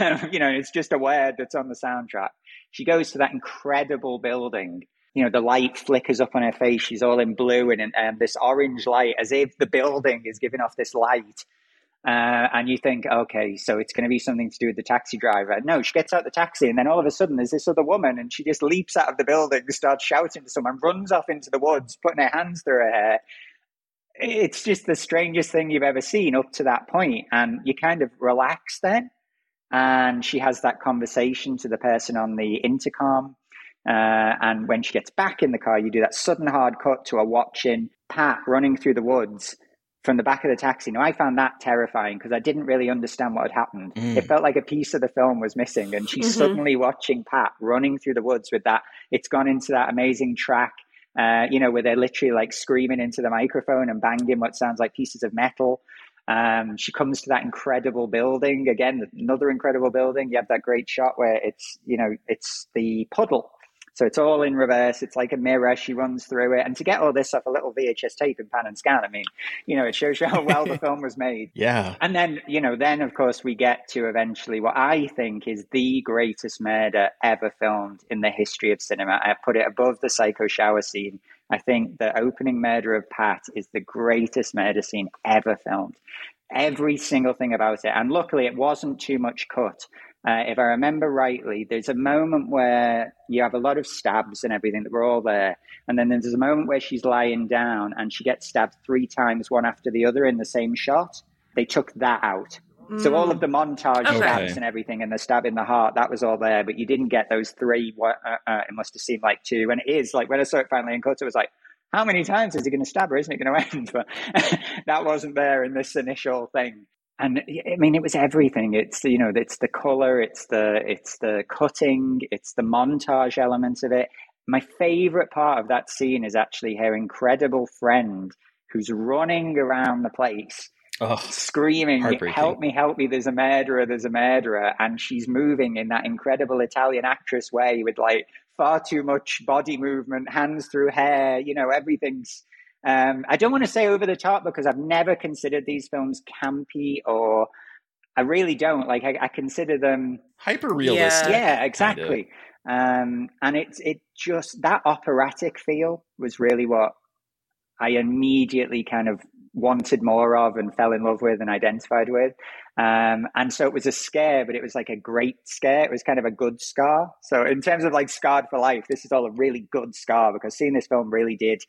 Um, you know, it's just a word that's on the soundtrack. She goes to that incredible building you know, the light flickers up on her face. She's all in blue and, and this orange light, as if the building is giving off this light. Uh, and you think, okay, so it's going to be something to do with the taxi driver. No, she gets out the taxi, and then all of a sudden, there's this other woman, and she just leaps out of the building, starts shouting to someone, runs off into the woods, putting her hands through her hair. It's just the strangest thing you've ever seen up to that point, and you kind of relax then. And she has that conversation to the person on the intercom uh, and when she gets back in the car, you do that sudden hard cut to a watching Pat running through the woods from the back of the taxi. Now, I found that terrifying because I didn't really understand what had happened. Mm. It felt like a piece of the film was missing, and she's mm-hmm. suddenly watching Pat running through the woods with that. It's gone into that amazing track, uh, you know, where they're literally like screaming into the microphone and banging what sounds like pieces of metal. Um, she comes to that incredible building again, another incredible building. You have that great shot where it's, you know, it's the puddle so it's all in reverse. It's like a mirror. She runs through it. And to get all this off a little VHS tape and pan and scan, I mean, you know, it shows you how well the film was made. Yeah. And then, you know, then of course we get to eventually what I think is the greatest murder ever filmed in the history of cinema. I put it above the psycho shower scene. I think the opening murder of Pat is the greatest murder scene ever filmed. Every single thing about it. And luckily it wasn't too much cut. Uh, if I remember rightly, there's a moment where you have a lot of stabs and everything that were all there. And then there's a moment where she's lying down and she gets stabbed three times, one after the other in the same shot. They took that out. Mm. So all of the montage okay. stabs and everything and the stab in the heart, that was all there, but you didn't get those three. Uh, uh, it must have seemed like two. And it is like when I saw it finally in cut, it was like, how many times is he going to stab her? Isn't it going to end? But that wasn't there in this initial thing and I mean, it was everything. It's you know, it's the color, it's the it's the cutting, it's the montage elements of it. My favorite part of that scene is actually her incredible friend who's running around the place, oh, screaming, "Help me! Help me! There's a murderer! There's a murderer!" And she's moving in that incredible Italian actress way with like far too much body movement, hands through hair. You know, everything's um, I don't want to say over the top because I've never considered these films campy or I really don't. Like I, I consider them hyper realistic. Yeah, yeah exactly. Um, and it's it just that operatic feel was really what I immediately kind of wanted more of and fell in love with and identified with. Um, and so it was a scare, but it was like a great scare. It was kind of a good scar. So in terms of like scarred for life, this is all a really good scar because seeing this film really did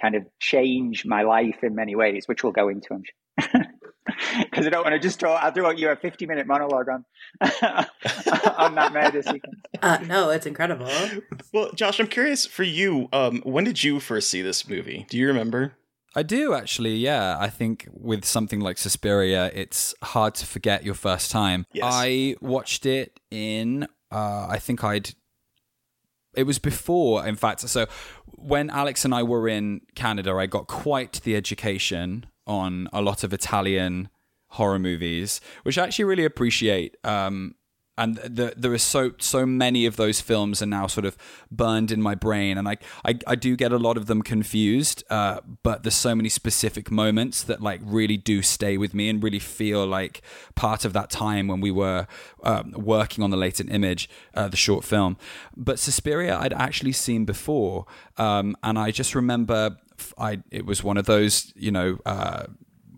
kind of change my life in many ways, which we'll go into, Because I don't want to just talk. I'll do you a 50 minute monologue on on that murder sequence. Uh, no, it's incredible. Well, Josh, I'm curious for you. Um, when did you first see this movie? Do you remember? I do actually, yeah. I think with something like Suspiria, it's hard to forget your first time. Yes. I watched it in, uh, I think I'd it was before, in fact. So when Alex and I were in Canada, I got quite the education on a lot of Italian horror movies, which I actually really appreciate. Um, and the, there are so so many of those films are now sort of burned in my brain, and I I, I do get a lot of them confused. Uh, but there's so many specific moments that like really do stay with me and really feel like part of that time when we were um, working on the latent image, uh, the short film. But Suspiria I'd actually seen before, um, and I just remember I it was one of those you know. Uh,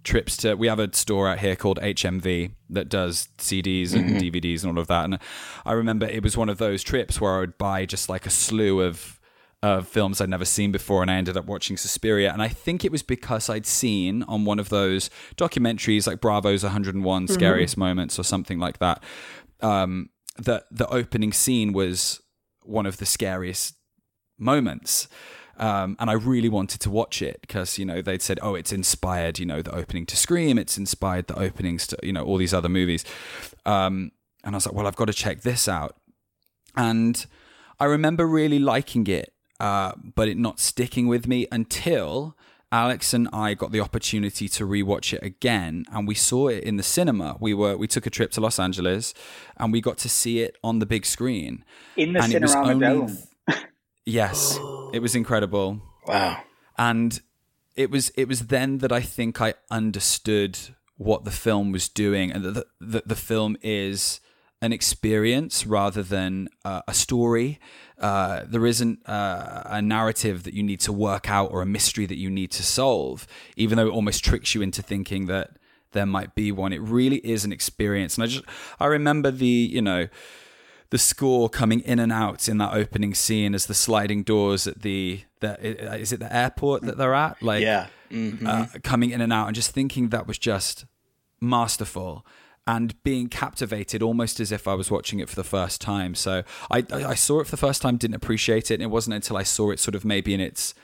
trips to we have a store out here called HMV that does CDs and mm-hmm. DVDs and all of that and I remember it was one of those trips where I would buy just like a slew of of films I'd never seen before and I ended up watching Suspiria and I think it was because I'd seen on one of those documentaries like Bravo's 101 mm-hmm. scariest moments or something like that um, that the opening scene was one of the scariest moments um, and I really wanted to watch it because you know they'd said, "Oh, it's inspired," you know, the opening to Scream. It's inspired the openings to you know all these other movies. Um, and I was like, "Well, I've got to check this out." And I remember really liking it, uh, but it not sticking with me until Alex and I got the opportunity to rewatch it again, and we saw it in the cinema. We were we took a trip to Los Angeles, and we got to see it on the big screen in the Cinerama Dome. Yes, it was incredible. Wow. And it was it was then that I think I understood what the film was doing and that the, the, the film is an experience rather than uh, a story. Uh, there isn't uh, a narrative that you need to work out or a mystery that you need to solve, even though it almost tricks you into thinking that there might be one. It really is an experience. And I just, I remember the, you know, the score coming in and out in that opening scene as the sliding doors at the, the is it the airport that they're at like yeah mm-hmm. uh, coming in and out and just thinking that was just masterful and being captivated almost as if I was watching it for the first time. So I, I saw it for the first time, didn't appreciate it, and it wasn't until I saw it sort of maybe in its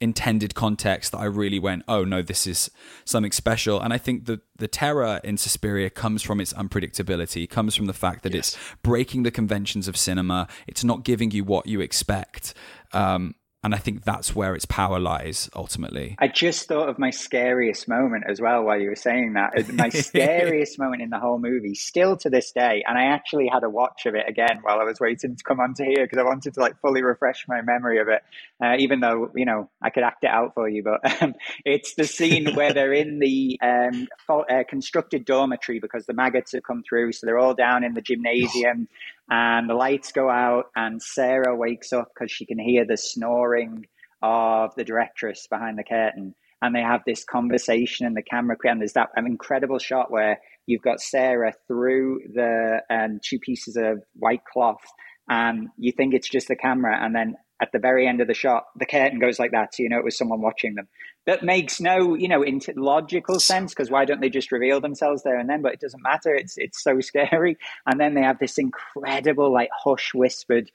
intended context that I really went, oh no, this is something special. And I think the the terror in Suspiria comes from its unpredictability, comes from the fact that yes. it's breaking the conventions of cinema. It's not giving you what you expect. Um, and I think that's where its power lies ultimately. I just thought of my scariest moment as well while you were saying that. My scariest moment in the whole movie, still to this day. And I actually had a watch of it again while I was waiting to come onto here because I wanted to like fully refresh my memory of it. Uh, even though, you know, I could act it out for you. But um, it's the scene where they're in the um, uh, constructed dormitory because the maggots have come through. So they're all down in the gymnasium and the lights go out and sarah wakes up because she can hear the snoring of the directress behind the curtain and they have this conversation and the camera and there's that an incredible shot where you've got sarah through the um, two pieces of white cloth and you think it's just the camera and then at the very end of the shot the curtain goes like that so you know it was someone watching them. That makes no you know into logical sense because why don't they just reveal themselves there and then? But it doesn't matter it's it's so scary. And then they have this incredible like hush whispered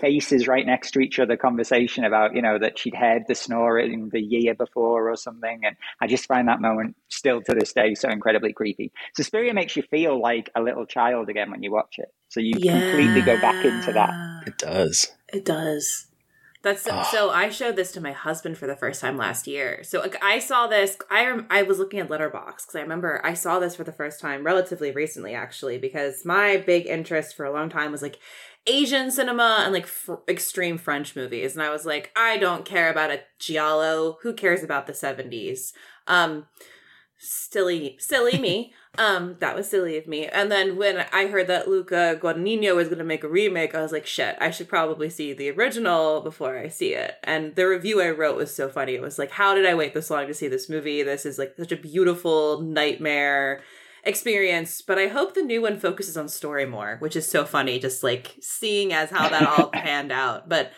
faces right next to each other conversation about you know that she'd heard the snoring the year before or something and i just find that moment still to this day so incredibly creepy suspiria makes you feel like a little child again when you watch it so you yeah. completely go back into that it does it does that's so, so, I showed this to my husband for the first time last year. So like, I saw this. I I was looking at Letterboxd because I remember I saw this for the first time relatively recently, actually, because my big interest for a long time was like Asian cinema and like fr- extreme French movies, and I was like, I don't care about a giallo. Who cares about the seventies? Um, silly, silly me. Um, that was silly of me. And then when I heard that Luca Guadagnino was going to make a remake, I was like, shit, I should probably see the original before I see it. And the review I wrote was so funny. It was like, how did I wait this long to see this movie? This is like such a beautiful nightmare experience. But I hope the new one focuses on story more, which is so funny, just like seeing as how that all panned out. But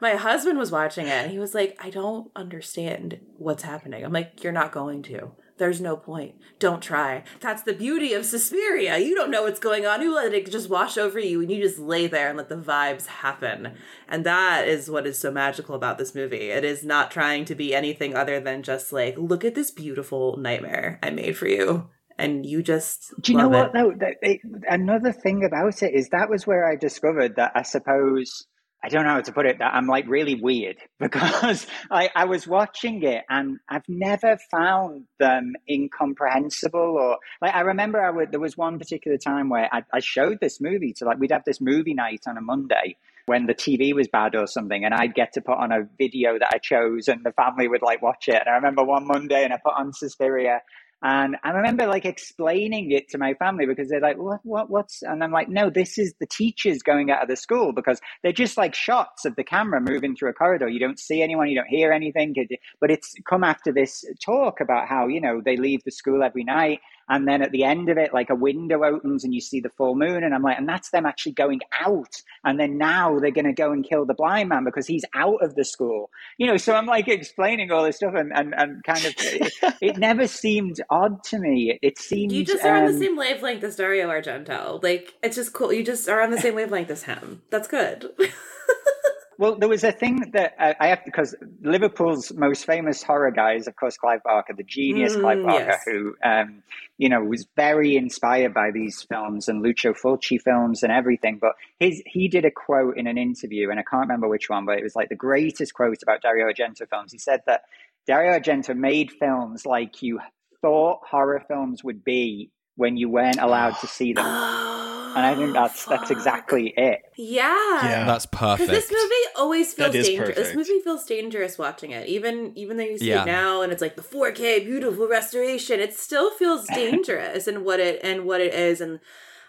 my husband was watching it and he was like, I don't understand what's happening. I'm like, you're not going to. There's no point. Don't try. That's the beauty of Suspiria. You don't know what's going on. You let it just wash over you and you just lay there and let the vibes happen. And that is what is so magical about this movie. It is not trying to be anything other than just like, look at this beautiful nightmare I made for you. And you just. Do you know what, it. though? Another thing about it is that was where I discovered that I suppose I don't know how to put it that I'm like really weird because I, I was watching it and I've never found them incomprehensible or like I remember I would there was one particular time where I, I showed this movie to like we'd have this movie night on a Monday when the TV was bad or something and I'd get to put on a video that I chose and the family would like watch it. And I remember one Monday and I put on Suspiria and I remember like explaining it to my family because they're like, what, what, what's, and I'm like, no, this is the teachers going out of the school because they're just like shots of the camera moving through a corridor. You don't see anyone, you don't hear anything, but it's come after this talk about how, you know, they leave the school every night and then at the end of it, like a window opens and you see the full moon. And I'm like, and that's them actually going out. And then now they're going to go and kill the blind man because he's out of the school. You know, so I'm like explaining all this stuff and, and, and kind of, it, it never seemed odd to me. It, it seemed. You just are um, on the um, same wavelength as Dario Argento. Like, it's just cool. You just are on the same wavelength as him. That's good. Well, there was a thing that I have because Liverpool's most famous horror guy is, of course, Clive Barker, the genius mm, Clive Barker, yes. who, um, you know, was very inspired by these films and Lucio Fulci films and everything. But his he did a quote in an interview, and I can't remember which one, but it was like the greatest quote about Dario Argento films. He said that Dario Argento made films like you thought horror films would be when you weren't allowed to see them. and I think that's oh, fuck. that's exactly it. Yeah, yeah, that's perfect. Because this movie always feels dangerous. Perfect. This movie feels dangerous watching it, even even though you see yeah. it now and it's like the 4K beautiful restoration. It still feels dangerous and what it and what it is and.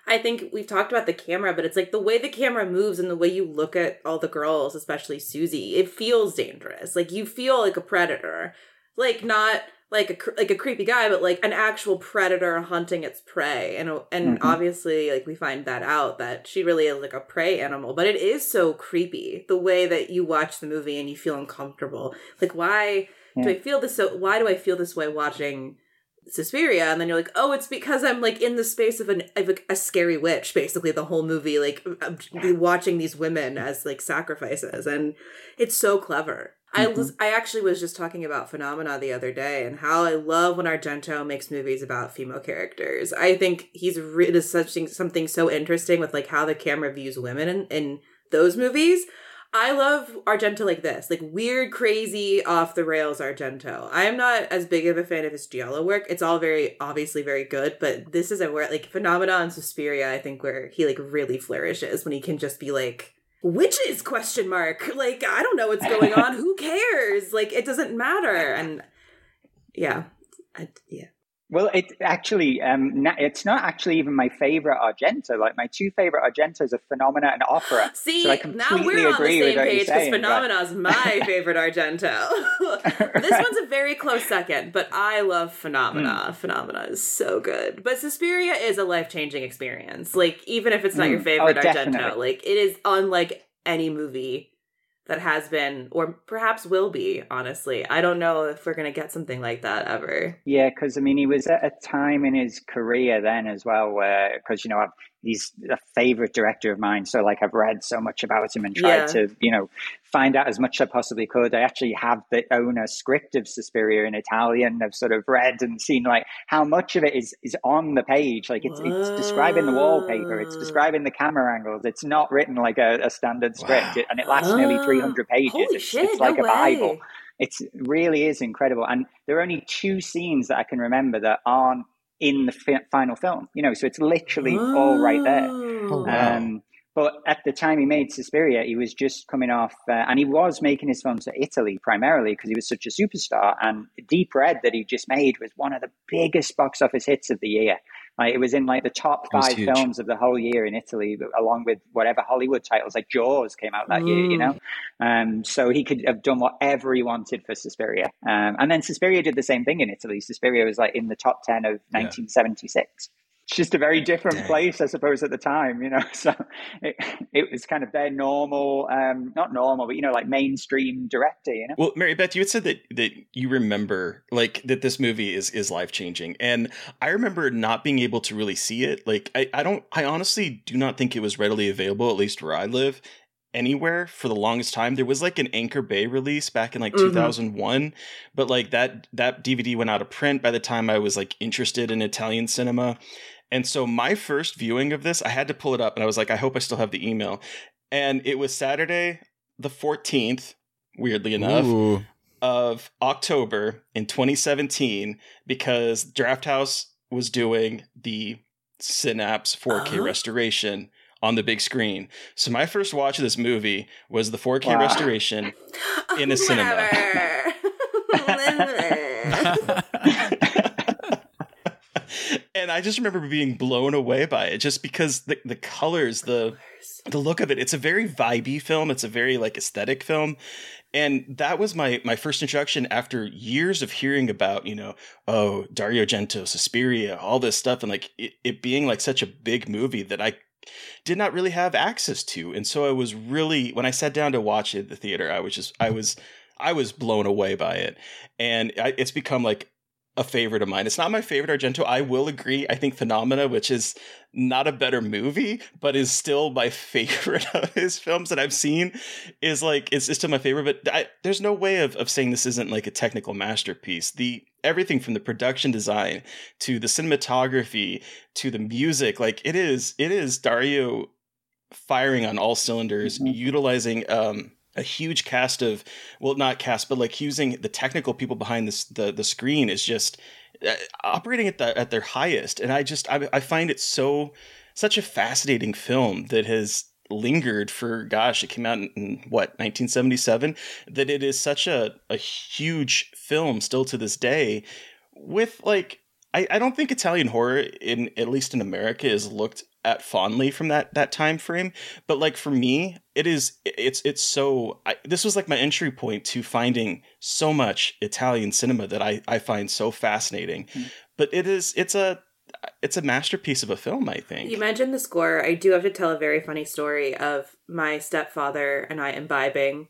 I think we've talked about the camera, but it's like the way the camera moves and the way you look at all the girls, especially Susie, it feels dangerous. Like you feel like a predator. Like not like a like a creepy guy, but like an actual predator hunting its prey. And and mm-hmm. obviously, like we find that out that she really is like a prey animal. But it is so creepy the way that you watch the movie and you feel uncomfortable. Like why yeah. do I feel this so? Why do I feel this way watching? Suspiria, and then you're like, oh, it's because I'm like in the space of an of a, a scary witch. Basically, the whole movie, like I'm watching these women as like sacrifices, and it's so clever. I mm-hmm. was I actually was just talking about Phenomena the other day and how I love when Argento makes movies about female characters. I think he's written something something so interesting with like how the camera views women in, in those movies. I love Argento like this, like weird, crazy, off the rails Argento. I am not as big of a fan of his Giallo work. It's all very obviously very good, but this is a where like Phenomena and Suspiria, I think, where he like really flourishes when he can just be like witches? Question mark. Like i don't know what's going on. Who cares? Like it doesn't matter. And yeah. I, yeah well, it actually, um, it's not actually even my favorite Argento. Like my two favorite Argentos are Phenomena and Opera. See, so I completely now we're on the same page because Phenomena is my favorite Argento. this one's a very close second, but I love Phenomena. Mm. Phenomena is so good. But Suspiria is a life changing experience. Like even if it's not mm. your oh, favorite oh, Argento, like it is unlike any movie that has been or perhaps will be honestly. I don't know if we're going to get something like that ever. Yeah because i mean he was at a time in his career then as well where because you know I've, he's a favorite director of mine so like i've read so much about him and tried yeah. to you know find out as much as I possibly could. I actually have the own a script of Suspiria in Italian. I've sort of read and seen like how much of it is is on the page. Like it's it's describing the wallpaper, it's describing the camera angles. It's not written like a, a standard script, wow. and it lasts nearly three hundred pages. Holy it's, shit, it's like no a Bible. It really is incredible, and there are only two scenes that I can remember that aren't in the fi- final film. You know, so it's literally all right there. Oh, wow. um, but at the time he made Suspiria, he was just coming off, uh, and he was making his films to Italy primarily because he was such a superstar. And Deep Red that he just made was one of the biggest box office hits of the year. Like it was in like the top five films of the whole year in Italy, along with whatever Hollywood titles like Jaws came out that mm. year. You know, mm. um, so he could have done whatever he wanted for Suspiria. Um, and then Suspiria did the same thing in Italy. Suspiria was like in the top ten of 1976. Yeah it's just a very different Dang. place, I suppose, at the time, you know. So it, it was kind of their normal, um, not normal, but you know, like mainstream director, you know. Well, Mary Beth, you had said that that you remember like that this movie is is life changing, and I remember not being able to really see it. Like, I I don't, I honestly do not think it was readily available, at least where I live anywhere for the longest time. There was like an Anchor Bay release back in like mm-hmm. 2001, but like that that DVD went out of print by the time I was like interested in Italian cinema. And so my first viewing of this, I had to pull it up and I was like, I hope I still have the email. and it was Saturday the 14th, weirdly enough, Ooh. of October in 2017 because Drafthouse was doing the Synapse 4K Oh. Uh-huh. restoration on the big screen. So my first watch of this movie was the 4K Wow. restoration in a cinema. Whatever. And I just remember being blown away by it just because the the colors, the the look of it, it's a very vibey film. It's a very like aesthetic film. And that was my my first introduction after years of hearing about, you know, oh, Dario Argento, Suspiria, all this stuff, and like it, it being like such a big movie that I did not really have access to. And so I was really when I sat down to watch it at the theater, I was just I was I was blown away by it. And I, it's become like a favorite of mine. It's not my favorite Argento. I will agree. I think Phenomena, which is not a better movie, but is still my favorite of his films that I've seen, is like it's still my favorite. But I, there's no way of, of saying this isn't like a technical masterpiece. The everything from the production design to the cinematography to the music, like it is it is Dario firing on all cylinders, Mhm. utilizing um a huge cast of well not cast but like using the technical people behind this the the screen is just uh, operating at the at their highest. And i just I, I find it so such a fascinating film that has lingered for gosh it came out in, in what 1977 that it is such a a huge film still to this day with like I, I don't think Italian horror in at least in America is looked at fondly from that that time frame but like for me it is it's it's so I, this was like my entry point to finding so much italian cinema that i i find so fascinating Mm. but it is it's a it's a masterpiece of a film i think You mentioned the score. I do have to tell a very funny story of my stepfather and I imbibing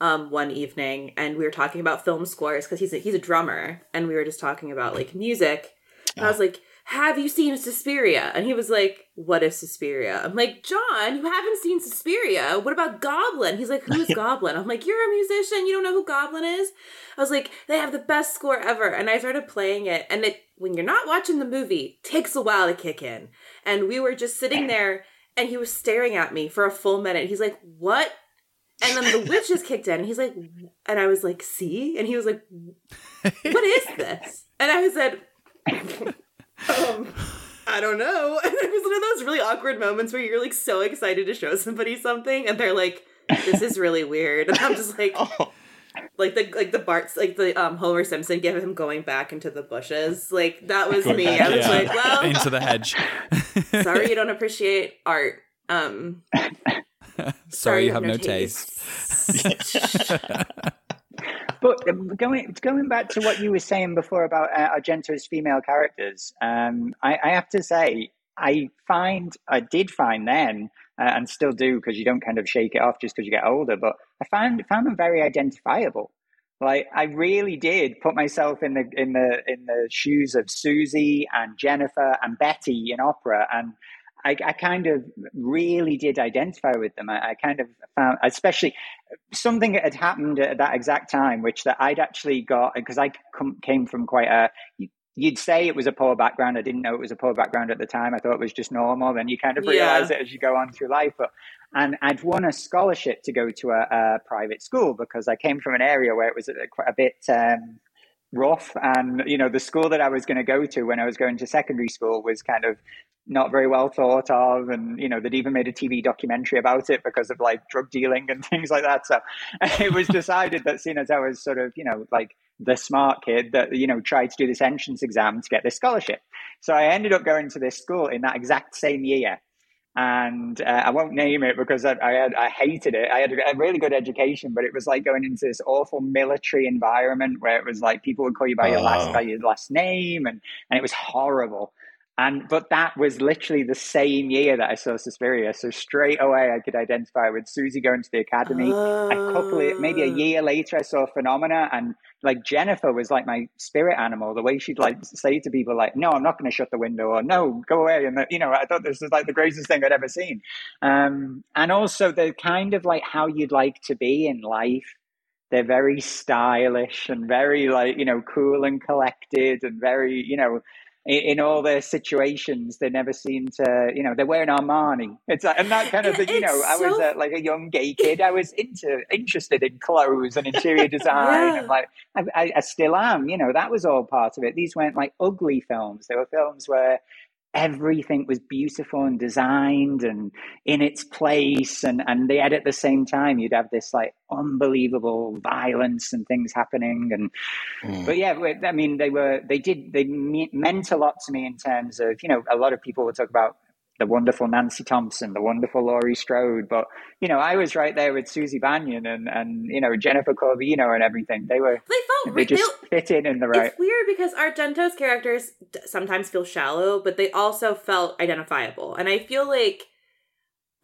um one evening and we were talking about film scores because he's a, he's a drummer and we were just talking about like music. And I was like, "Have you seen Suspiria?" And he was like, "What is Suspiria?" I'm like, "John, you haven't seen Suspiria. What about Goblin?" He's like, "Who's Goblin?" I'm like, "You're a musician. You don't know who Goblin is?" I was like, "They have the best score ever." And I started playing it and it when you're not watching the movie, takes a while to kick in. And we were just sitting there and he was staring at me for a full minute. He's like, "What?" And then the witches kicked in and he's like, and I was like, "See?" And he was like, "What is this?" And I said, um, I don't know. And it was one of those really awkward moments where you're like so excited to show somebody something and they're like, this is really weird. And I'm just like oh like the like the Bart's like the um Homer Simpson give him going back into the bushes. Like that was Going me. back, I was yeah. like, well Into the hedge. sorry you don't appreciate art. Um Sorry, you have no taste. But um, going going back to what you were saying before about uh, Argento's female characters, um, I, I have to say I find I did find then uh, and still do because you don't kind of shake it off just because you get older. But I found found them very identifiable. Like I really did put myself in the in the in the shoes of Susie and Jennifer and Betty in opera, and I, I kind of really did identify with them. I, I kind of found, especially something that had happened at that exact time, which that I'd actually got because I come, came from quite a. You'd say it was a poor background. I didn't know it was a poor background at the time. I thought it was just normal. Then you kind of Yeah. realize it as you go on through life. But and I'd won a scholarship to go to a, a private school because I came from an area where it was a, quite a bit um, rough, and you know the school that I was going to go to when I was going to secondary school was kind of not very well thought of, and you know they'd even made a TV documentary about it because of like drug dealing and things like that. So it was decided that seeing as I was sort of you know like the smart kid that you know tried to do this entrance exam to get this scholarship. So I ended up going to this school in that exact same year and uh, I won't name it because I, I, had, I hated it. I had a, really good education, but it was like going into this awful military environment where it was like people would call you by your Oh. last by your last name, and and it was horrible. And but that was literally the same year that I saw Suspiria. So straight away, I could identify with Susie going to the academy. A couple of maybe a year later, I saw Phenomena, and like Jennifer was like my spirit animal. The way she'd like say to people, like, "No, I'm not going to shut the window," or "No, go away," and you know, I thought this was like the greatest thing I'd ever seen. Um, and also the kind of like how you'd like to be in life. They're very stylish and very like you know cool and collected and very you know in, all their situations, they never seem to, you know, they're wearing Armani. It's like, and that kind of, thing, you know, it's I was so- uh, like a young gay kid. I was into interested in clothes and interior design, Yeah. and like I, I, I still am. You know, that was all part of it. These weren't like ugly films. They were films where everything was beautiful and designed and in its place and and yet at the same time you'd have this like unbelievable violence and things happening and Mm. but yeah i mean they were they did they meant a lot to me in terms of you know a lot of people will talk about the wonderful Nancy Thompson, the wonderful Laurie Strode, but you know I was right there with Susie Bannion and and you know Jennifer Corvino and everything. They were They felt they just they- fit in in the right. It's weird because Argento's characters sometimes feel shallow, but they also felt identifiable. And I feel like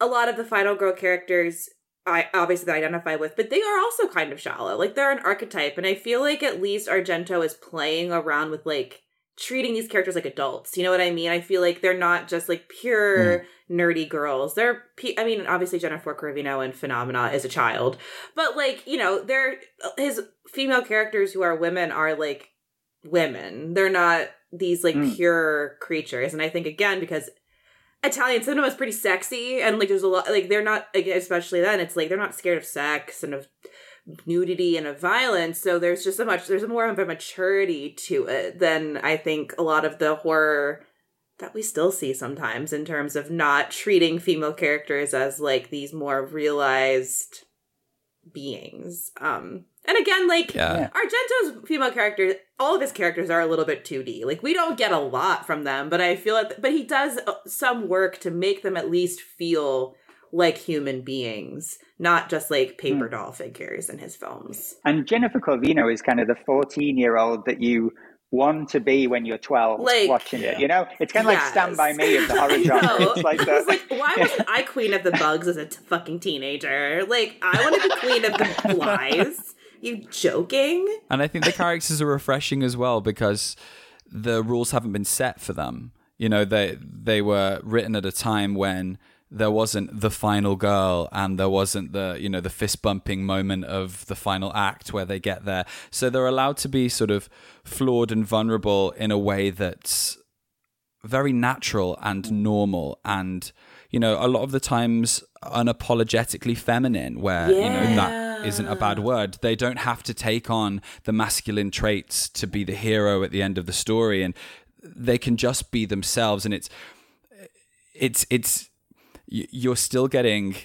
a lot of the Final Girl characters I obviously identify with, but they are also kind of shallow. Like they're an archetype, and I feel like at least Argento is playing around with like treating these characters like adults. You know what I mean? I feel like they're not just like pure nerdy girls. They're pe- I mean, obviously Jennifer Corvino in Phenomena is a child, but like, you know, they're his female characters who are women are like women. They're not these like Mm. pure creatures. And I think again because Italian cinema is pretty sexy and like there's a lot like they're not like, especially then it's like they're not scared of sex and of nudity and of violence so there's just so much there's more of a maturity to it than I think a lot of the horror that we still see sometimes in terms of not treating female characters as like these more realized beings um and again like Yeah. Argento's female characters, all of his characters are a little bit 2D. Like we don't get a lot from them, but I feel like but he does uh, some work to make them at least feel like human beings, not just like paper hmm. doll figures in his films. And Jennifer Corvino is kind of the 14 year old that you want to be when you're 12 Like- watching it. You know, it's kind of like Stand By Me of the horror I genre. It's like the, like, why wasn't I queen of the bugs as a t- fucking teenager? Like, I want to be queen of the flies. You joking? And I think the characters are refreshing as well because the rules haven't been set for them. You know, they they were written at a time when there wasn't the final girl and there wasn't the you know the fist bumping moment of the final act where they get there. So they're allowed to be sort of flawed and vulnerable in a way that's very natural and normal and you know a lot of the times unapologetically feminine where you know that isn't a bad word they don't have to take on the masculine traits to be the hero at the end of the story and they can just be themselves and it's it's it's you're still getting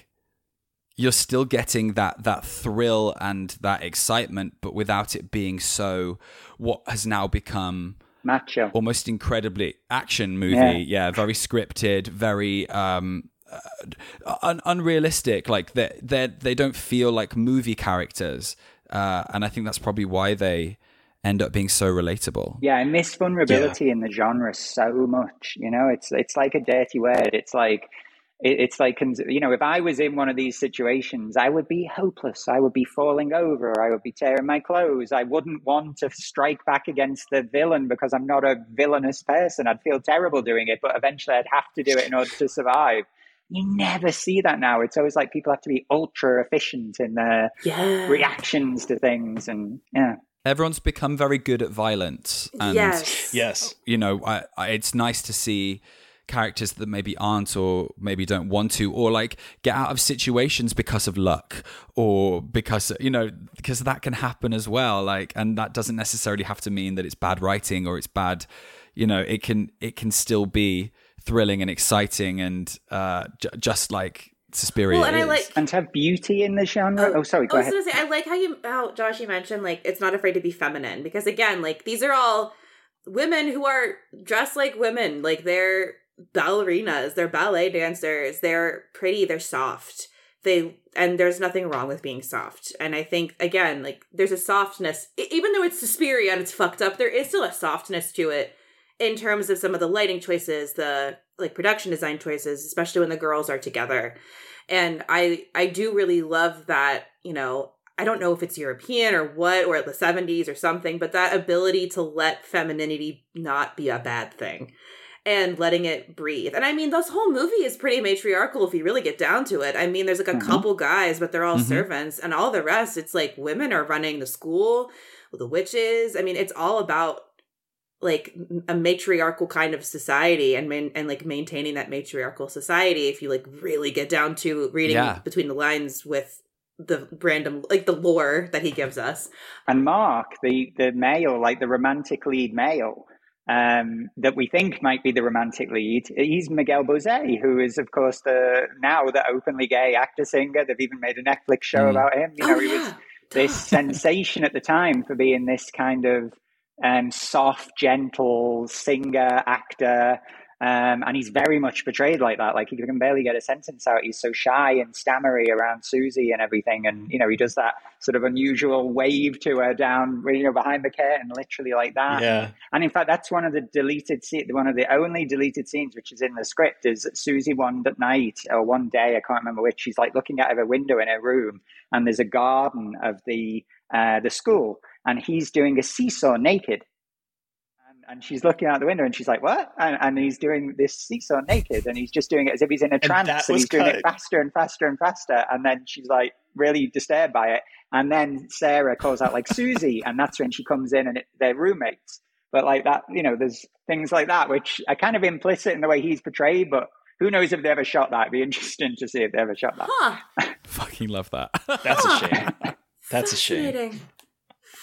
you're still getting that that thrill and that excitement but without it being so what has now become macho. almost incredibly action movie. Yeah. Yeah, very scripted, very um, uh, un- unrealistic. Like they they they don't feel like movie characters, uh, and I think that's probably why they end up being so relatable. Yeah, I miss vulnerability in the genre so much. You know, it's it's like a dirty word. It's like it, it's like you know, if I was in one of these situations, I would be hopeless. I would be falling over. I would be tearing my clothes. I wouldn't want to strike back against the villain because I'm not a villainous person. I'd feel terrible doing it, but eventually I'd have to do it in order to survive. You never see that now. It's always like people have to be ultra efficient in their Yeah. reactions to things, and yeah. Everyone's become very good at violence, and yes. Yes. you know, I, I, it's nice to see characters that maybe aren't or maybe don't want to or like get out of situations because of luck or because you know because that can happen as well like and that doesn't necessarily have to mean that it's bad writing or it's bad you know it can it can still be thrilling and exciting and uh j- just like Suspiria Well, and I like And to have beauty in the genre. Oh, sorry, go I was ahead. gonna say I like how you how Josh you mentioned like it's not afraid to be feminine because again like these are all women who are dressed like women like they're ballerinas they're ballet dancers they're pretty they're soft. They and there's nothing wrong with being soft. And I think again like there's a softness even though it's Suspiria and it's fucked up there is still a softness to it in terms of some of the lighting choices the like production design choices especially when the girls are together. And i i do really love that you know i don't know if it's european or what or the 70s or something but that ability to let femininity not be a bad thing and letting it breathe and i mean this whole movie is pretty matriarchal if you really get down to it i mean there's like a Mhm. couple guys but they're all Mhm. servants and all the rest it's like women are running the school the witches i mean it's all about like a matriarchal kind of society and man- and like maintaining that matriarchal society if you like really get down to reading Yeah. between the lines with the random like the lore that he gives us And Mark, the the male, like the romantic lead male, um, that we think might be the romantic lead, he's Miguel Bosé, who is, of course, the now the openly gay actor singer. They've even made a Netflix show Mm. about him. You know, oh he yeah was this sensation at the time for being this kind of um, soft, gentle singer, actor. Um, and he's very much portrayed like that. Like he can barely get a sentence out. He's so shy and stammery around Susie and everything. And, you know, he does that sort of unusual wave to her down, you know, behind the curtain, literally like that. Yeah. And in fact, that's one of the deleted scenes, one of the only deleted scenes which is in the script is that Susie one at night or one day, I can't remember which, she's like looking out of a window in her room and there's a garden of the, uh, the school and he's doing a seesaw naked. And, and she's looking out the window and she's like, what? And, and he's doing this seesaw naked and he's just doing it as if he's in a trance that and, he's doing cut. it faster and faster and faster. And then she's like really disturbed by it. And then Sarah calls out like Susie, and that's when she comes in and it, they're roommates. But like that, you know, there's things like that which are kind of implicit in the way he's portrayed. But who knows if they ever shot that? It'd be interesting to see if they ever shot that. huh Fucking love that. That's a shame. That's a shame.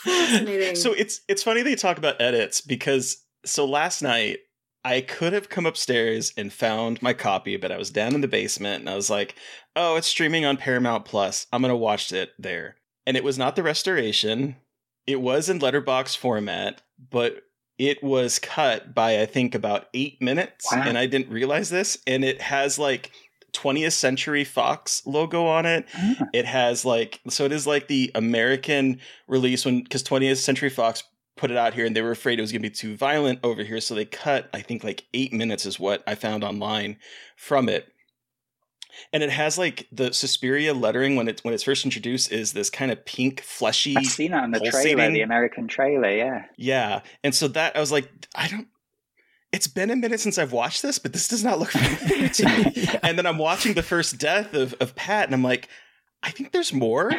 Fascinating fascinating So it's it's funny they talk about edits because so last night I could have come upstairs and found my copy, but I was down in the basement and I was like, "Oh, it's streaming on Paramount Plus. I'm gonna watch it there." And it was not the restoration; it was in letterbox format, but it was cut by I think about eight minutes, Wow. and I didn't realize this. And it has like 20th Century Fox logo on it. Ah. It has like so it is like the American release when because 20th Century Fox put it out here and they were afraid it was going to be too violent over here, so they cut I think like eight minutes is what I found online from it. And it has like the Suspiria lettering when it's when it's first introduced is this kind of pink fleshy I've seen that on the trailer, pulsating. the American trailer. Yeah. yeah. And so that I was like, I don't. It's been a minute since I've watched this, but this does not look familiar to me. And then I'm watching the first death of of Pat, and I'm like, I think there's more.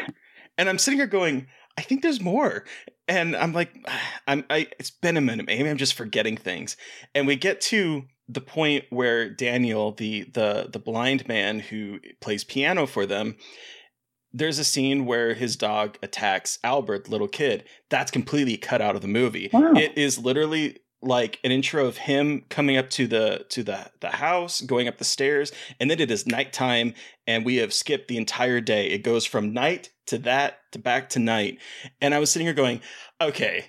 And I'm sitting here going, I think there's more. And I'm like, I'm. I. It's been a minute. Maybe I'm just forgetting things. And we get to the point where Daniel, the the the blind man who plays piano for them, there's a scene where his dog attacks Albert, the little kid. That's completely cut out of the movie. Wow. It is literally like an intro of him coming up to the to the the house, going up the stairs, and then it is nighttime, and we have skipped the entire day. It goes from night to that to back to night, and I was sitting here going, okay.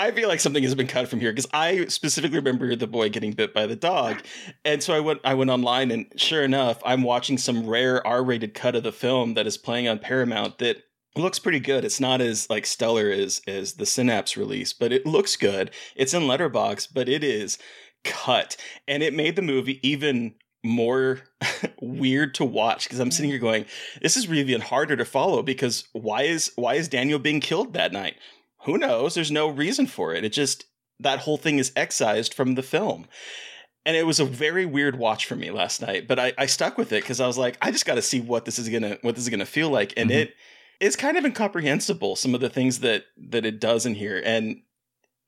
I feel like something has been cut from here because I specifically remember the boy getting bit by the dog, and so I went I went online and sure enough, I'm watching some rare R-rated cut of the film that is playing on Paramount that looks pretty good. It's not as like stellar as as the Synapse release, but it looks good. It's in Letterbox, but it is cut, and it made the movie even more weird to watch because I'm sitting here going, this is really even harder to follow because why is why is Daniel being killed that night? Who knows? There's no reason for it. It just that whole thing is excised from the film. And it was a very weird watch for me last night, but I, I stuck with it because I was like, I just got to see what this is gonna what this is gonna feel like, and Mhm. it it's kind of incomprehensible some of the things that that it does in here, and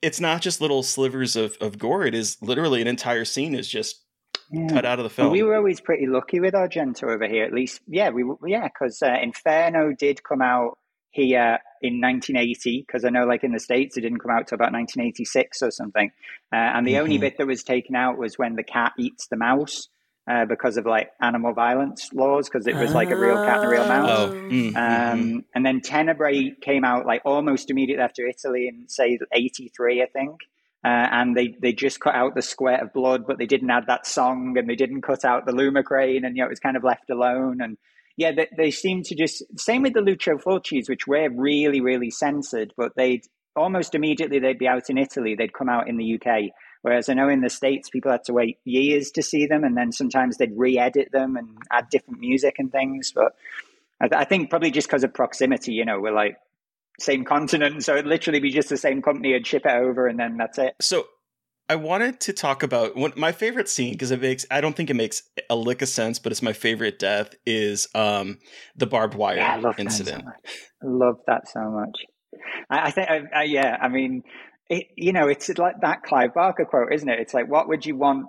it's not just little slivers of of gore; it is literally an entire scene is just Yeah. cut out of the Well, film. we were always pretty lucky with Argento over here, at least. Yeah, we yeah, because uh, Inferno did come out here in 1980. Because I know, like in the states, it didn't come out till about 1986 or something. Uh, and the only Mhm. bit that was taken out was when the cat eats the mouse uh, because of like animal violence laws, because it was like a real cat and a real mouse. oh, mm, mhm. Um, and then Tenebrae came out like almost immediately after Italy in say '83, I think. Uh, and they, they just cut out the squirt of blood, but they didn't add that song, and they didn't cut out the Louma crane, and you know it was kind of left alone. And yeah, they, they seem to just same with the Lucio Fulcis, which were really really censored, but they'd almost immediately they'd be out in Italy, they'd come out in the UK. Whereas I know in the States, people had to wait years to see them, and then sometimes they'd re edit them and add different music and things. But I, I think probably just because of proximity, you know, we're like same continent, so it'd literally be just the same company and ship it over, and then that's it. So I wanted to talk about one, my favorite scene because it makes I don't think it makes a lick of sense, but it's my favorite death is um the barbed wire Yeah, I love incident. that so much. I love that so much. I, I think, I, I, yeah, I mean, it, you know, it's like that Clive Barker quote, isn't it? It's like, what would you want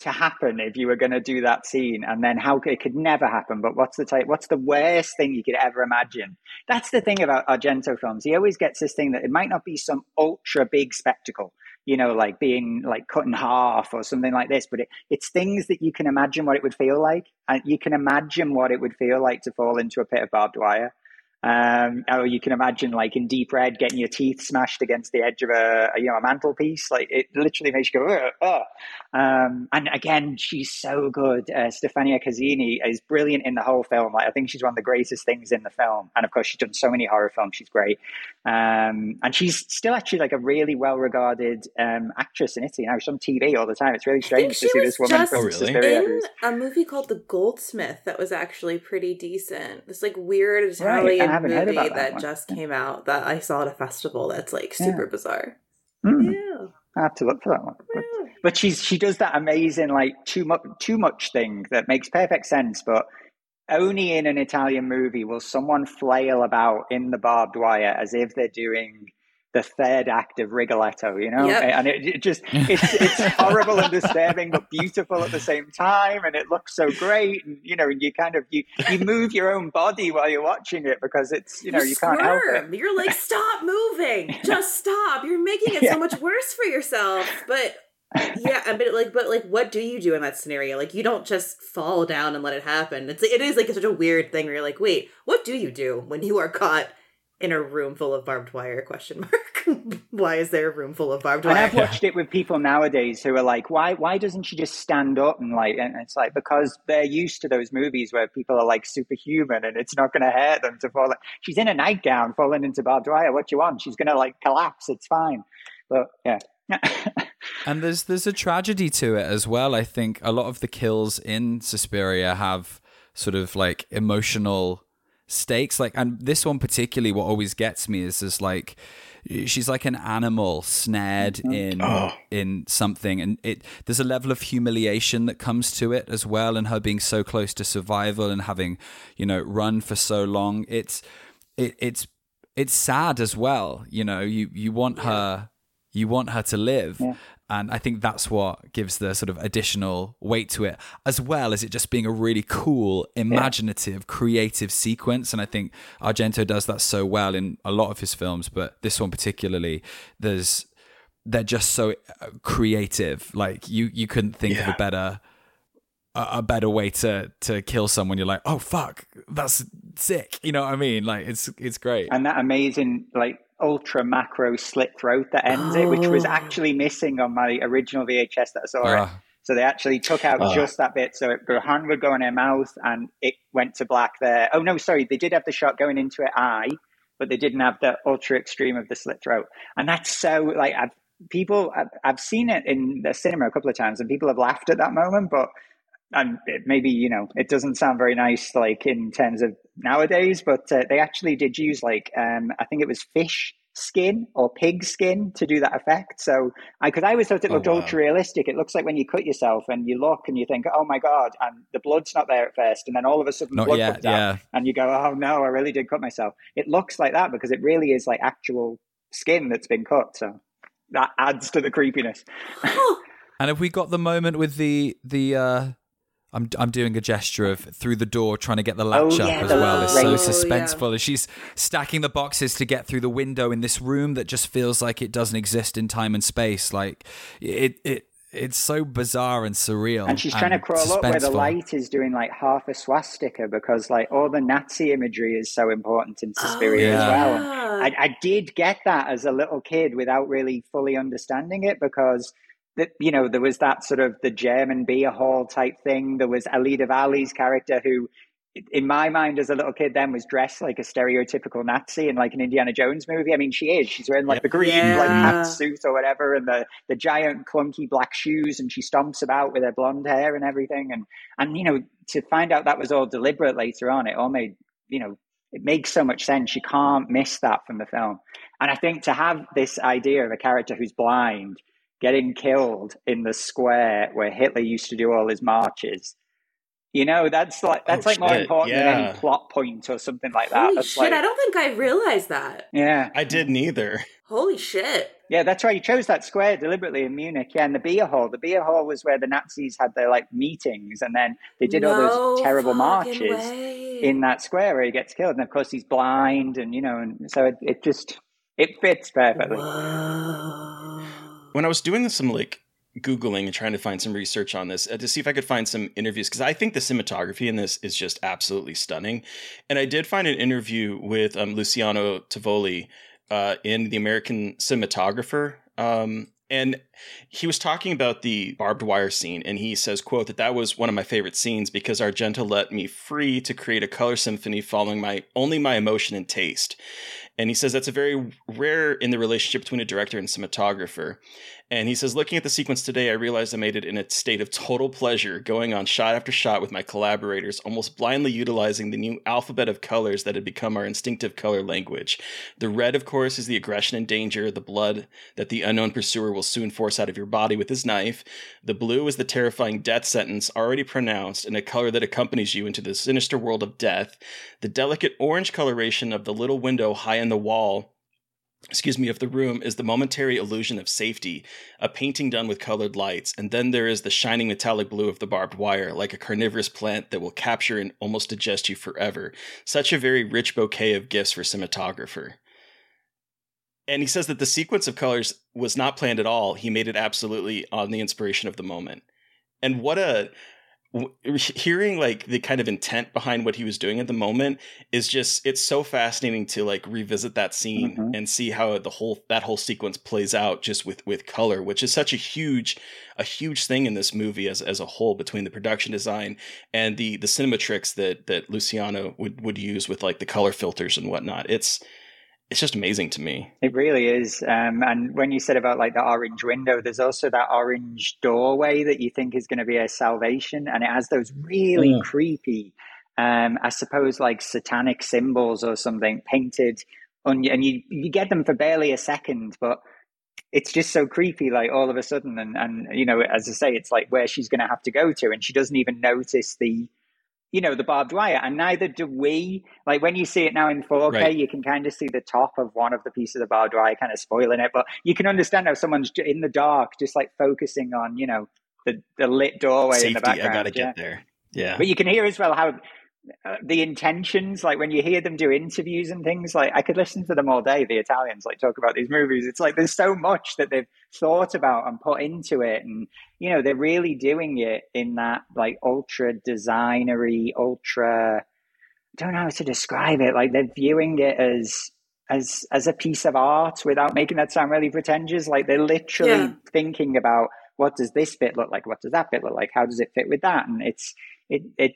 to happen if you were going to do that scene? And then how could it could never happen but what's the type what's the worst thing you could ever imagine? That's the thing about argento films. He always gets this thing that it might not be some ultra big spectacle you know like being like cut in half or something like this but it, it's things that you can imagine what it would feel like and you can imagine what it would feel like to fall into a pit of barbed wire um, or you can imagine, like in Deep Red, getting your teeth smashed against the edge of a, a you know a mantelpiece. Like it literally makes you go, oh. Um, and again, she's so good. Uh, Stefania Casini is brilliant in the whole film. Like I think she's one of the greatest things in the film. And of course, she's done so many horror films. She's great. Um, and she's still actually like a really well regarded um, actress in Italy now. She's on TV all the time. It's really strange to see this woman from oh, really? in a movie called The Goldsmith that was actually pretty decent. This like weird Italian. Right movie that, that just came out that I saw at a festival that's like super yeah. bizarre. Mm. Yeah. I have to look for that one. But, but, she's she does that amazing like too much too much thing that makes perfect sense, but only in an Italian movie will someone flail about in the barbed wire as if they're doing the third act of Rigoletto, you know, yep. and it, it, just it's it's horrible and disturbing, but beautiful at the same time, and it looks so great, and you know, you kind of you you move your own body while you're watching it because it's you know you, you can't help it. You're like, stop moving, just stop. You're making it yeah. so much worse for yourself, but. yeah, but like, but like, what do you do in that scenario? Like, you don't just fall down and let it happen. It's it is like such a weird thing where you're like, wait, what do you do when you are caught in a room full of barbed wire question mark. Why is there a room full of barbed wire and i've watched it with people nowadays who are like why why doesn't she just stand up and like and it's like because they're used to those movies where people are like superhuman and it's not going to hurt them to fall she's in a nightgown falling into barbed wire. What you want? She's going to like collapse. It's fine. But yeah. And there's there's a tragedy to it as well. I think a lot of the kills in suspiria have sort of like emotional stakes like and this one particularly what always gets me is just like she's like an animal snared mm-hmm. in oh. in something and it there's a level of humiliation that comes to it as well and her being so close to survival and having you know run for so long it's it, it's it's sad as well you know you you want yeah. her you want her to live yeah. And I think that's what gives the sort of additional weight to it, as well as it just being a really cool, imaginative, yeah. creative sequence. And I think Argento does that so well in a lot of his films, but this one particularly, there's they're just so uh, creative. Like you, you couldn't think yeah. of a better a, better way to to kill someone. You're like, oh fuck, that's sick. You know what I mean? Like it's it's great. And that amazing like ultra macro slit throat that ends oh. it, which was oh. actually missing on my original VHS that I saw uh. it. Ah. So they actually took out uh. just that bit. So it, her hand would go in her mouth and it went to black there. Oh no, sorry, they did have the shot going into her eye, but they didn't have the ultra extreme of the slit throat. And that's so like I've people I've, I've seen it in the cinema a couple of times and people have laughed at that moment, but and maybe you know it doesn't sound very nice like in terms of nowadays but uh, they actually did use like um, i think it was fish skin or pig skin to do that effect. So i because i always thought it oh, looked oh, wow. ultra realistic it looks like when you cut yourself and you look and you think oh my god and the blood's not there at first and then all of a sudden not blood yet, comes out yeah. and you go oh no i really did cut myself. It looks like that because it really is like actual skin that's been cut so that adds to the creepiness. And have we got the moment with the the uh I'm I'm doing a gesture of through the door trying to get the oh, latch oh, up yeah, as well. It's so suspenseful. Yeah. She's stacking the boxes to get through the window in this room that just feels like it doesn't exist in time and space. Like it it it's so bizarre and surreal. And she's trying to crawl up where the light is doing like half a swastika because like all the Nazi imagery is so important in oh, Suspiria oh, yeah. as well. I, I did get that as a little kid without really fully understanding it because that you know there was that sort of the German beer hall type thing. There was Alida Valli's character who, in my mind as a little kid, then was dressed like a stereotypical Nazi in like an Indiana Jones movie. I mean, she is. She's wearing like the green yeah. like hat suit or whatever, and the the giant clunky black shoes, and she stomps about with her blonde hair and everything. And and you know to find out that was all deliberate later on, it all made you know it makes so much sense. You can't miss that from the film. And I think to have this idea of a character who's blind getting killed in the square where Hitler used to do all his marches You know, that's like that's Oh, like more shit, important than any plot point or something like that. Holy that's shit, like, I don't think I realized that. yeah, I did neither. Holy shit. yeah, that's why you chose that square deliberately in Munich. Yeah, and the beer hall. The beer hall was where the Nazis had their like meetings, and then they did all those terrible marches way. in that square where he gets killed. And of course, he's blind, and you know, and so it, it just it fits perfectly. Whoa. When I was doing some like googling and trying to find some research on this uh, to see if I could find some interviews because I think the cinematography in this is just absolutely stunning, and I did find an interview with um, Luciano Tovoli uh, in the American Cinematographer. Um, and he was talking about the barbed wire scene and he says quote that that was one of my favorite scenes because argento let me free to create a color symphony following my only my emotion and taste and he says that's a very rare in the relationship between a director and cinematographer. And he says, looking at the sequence today, I realized I made it in a state of total pleasure, going on shot after shot with my collaborators, almost blindly utilizing the new alphabet of colors that had become our instinctive color language. The red, of course, is the aggression and danger, the blood that the unknown pursuer will soon force out of your body with his knife. The blue is the terrifying death sentence already pronounced in a color that accompanies you into the sinister world of death. The delicate orange coloration of the little window high in the wall excuse me, of the room is the momentary illusion of safety, a painting done with colored lights, and then there is the shining metallic blue of the barbed wire, like a carnivorous plant that will capture and almost digest you forever. Such a very rich bouquet of gifts for cinematographer. And he says that the sequence of colors was not planned at all. He made it absolutely on the inspiration of the moment. And what a hearing like the kind of intent behind what he was doing at the moment is just it's so fascinating to like revisit that scene Mhm. and see how the whole that whole sequence plays out just with with color which is such a huge a huge thing in this movie as as a whole between the production design and the the cinema tricks that that Luciano would would use with like the color filters and whatnot it's it's just amazing to me It really is. Um, and when you said about like the orange window, there's also that orange doorway that you think is going to be a salvation, and it has those really Mm. creepy, um, I suppose, like satanic symbols or something painted on, and you you get them for barely a second, but it's just so creepy, like all of a sudden, and and you know, as I say, it's like where she's going to have to go to, and she doesn't even notice the you know, the barbed wire, and neither do we. Like when you see it now in 4K, Right. you can kind of see the top of one of the pieces of barbed wire, kind of spoiling it. But you can understand how someone's in the dark, just like focusing on, you know, the, the lit doorway in safety the i gotta yeah. get there yeah But you can hear as well how uh, the intentions, like when you hear them do interviews and things, like I could listen to them all day. The Italians like talk about these movies. It's like there's so much that they've thought about and put into it, and you know they're really doing it in that like ultra designery, ultra. I don't know how to describe it. Like they're viewing it as as as a piece of art without making that sound really pretentious. Like they're literally Yeah. thinking about what does this bit look like? What does that bit look like? How does it fit with that? And it's it it.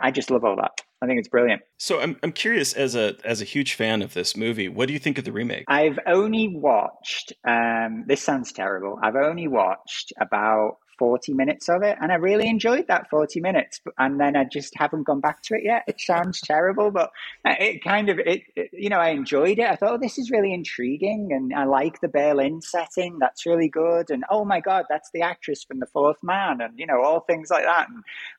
I just love all that. I think it's brilliant. so i'm i'm curious as a as a huge fan of this movie what do you think of the remake I've only watched. Um, this sounds terrible. I've only watched about forty minutes of it, and I really enjoyed that forty minutes. And then I just haven't gone back to it yet. It sounds terrible, but it kind of it, it- You know, I enjoyed it. I thought oh, this is really intriguing, and I like the Berlin setting. That's really good. And oh my god, that's the actress from The Fourth Man, and you know all things like that.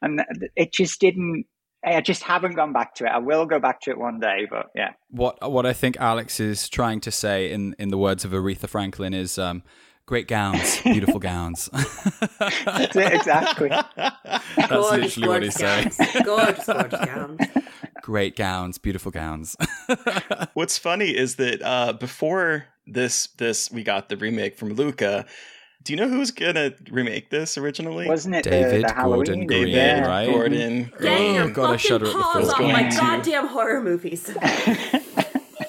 And and it just didn't. I just haven't gone back to it. I will go back to it one day, but yeah. What what I think Alex is trying to say in in the words of Aretha Franklin is um, great gowns, beautiful gowns. That's it, exactly. That's Gorgeous, literally what he's gorgeous saying. Gorgeous, gorgeous gowns. Great gowns, beautiful gowns. What's funny is that uh, before this, this we got the remake from Luca. Do you know who's gonna remake this originally? Wasn't it David the, Halloween? Gordon David Green, Yeah. right? Gordon. Get your Oh, God, I fucking shudder at the paws thought. Going my to- goddamn horror movies.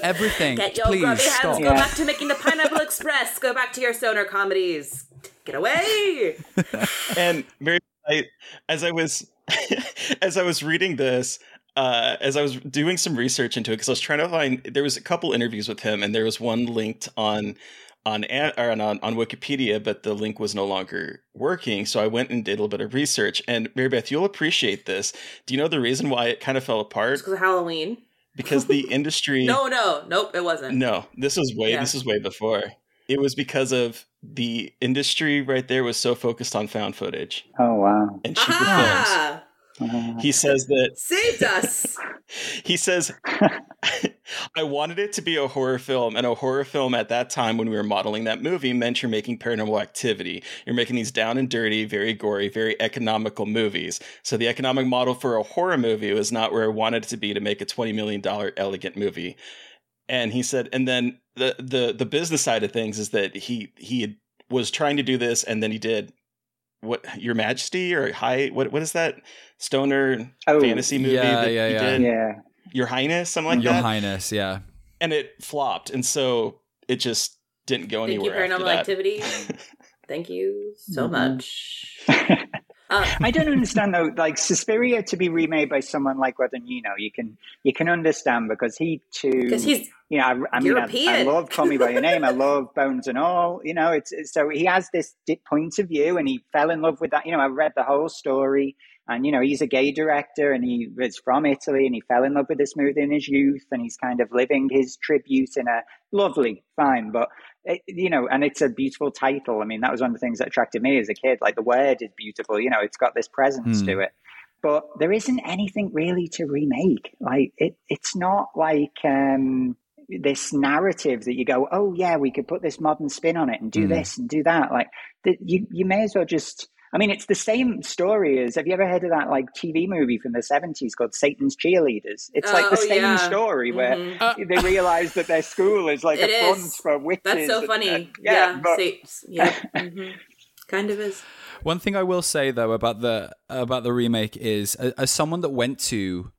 Everything. Get your Please grubby hands, stop. go Yeah. back to making the Pineapple Express, go back to your sonar comedies. Get away! and Mary, I, as I was as I was reading this, uh, as I was doing some research into it, because I was trying to find there was a couple interviews with him, and there was one linked on on An- or on on Wikipedia, but the link was no longer working. So I went and did a little bit of research. And Mary Beth, you'll appreciate this. Do you know the reason why it kind of fell apart? It's because of Halloween. Because the industry No, no, nope, it wasn't. no, this was way Yeah. this was way before. It was because of the industry right there was so focused on found footage Oh wow! and cheaper ah. films. Ah, he says that Saved us. he says I wanted it to be a horror film, and a horror film at that time when we were modeling that movie meant you're making paranormal activity. You're making these down and dirty, very gory, very economical movies. So the economic model for a horror movie was not where I wanted it to be to make a $20 million elegant movie. And he said, and then the the the business side of things is that he he had, was trying to do this, and then he did what Your Majesty or High what what is that stoner Oh, fantasy movie yeah, that yeah, he yeah. did? Yeah. Your Highness, something like Your that. Highness, yeah. and it flopped, and so it just didn't go Thank you, anywhere. after Paranormal that. Activity. Thank you so Mhm. much. Um, I don't understand though. Like Suspiria to be remade by someone like Guadagnino, you can you can understand because he too. Because he's you know, I, I mean, I, I love Call Me by Your Name. I love Bones and All. You know, it's, it's so he has this point of view, and he fell in love with that. You know, I read the whole story, and you know, he's a gay director, and he was from Italy, and he fell in love with this movie in his youth, and he's kind of living his tribute in a lovely, fine, but it, you know, and it's a beautiful title. I mean, that was one of the things that attracted me as a kid. Like the word is beautiful. You know, it's got this presence Hmm. to it. But there isn't anything really to remake. Like it, it's not like um, this narrative that you go, oh yeah, we could put this modern spin on it and do Mm. this and do that. Like the, you, you may as well just. I mean, it's the same story as. Have you ever heard of that like TV movie from the seventies called Satan's Cheerleaders? It's like the Oh, same yeah. story where Mhm. Uh, they realize that their school is like It a front is. for witches. That's so and- funny. and- yeah, but sa- yeah. mhm. Kind of is. One thing I will say though about the about the remake is, a- as someone that went to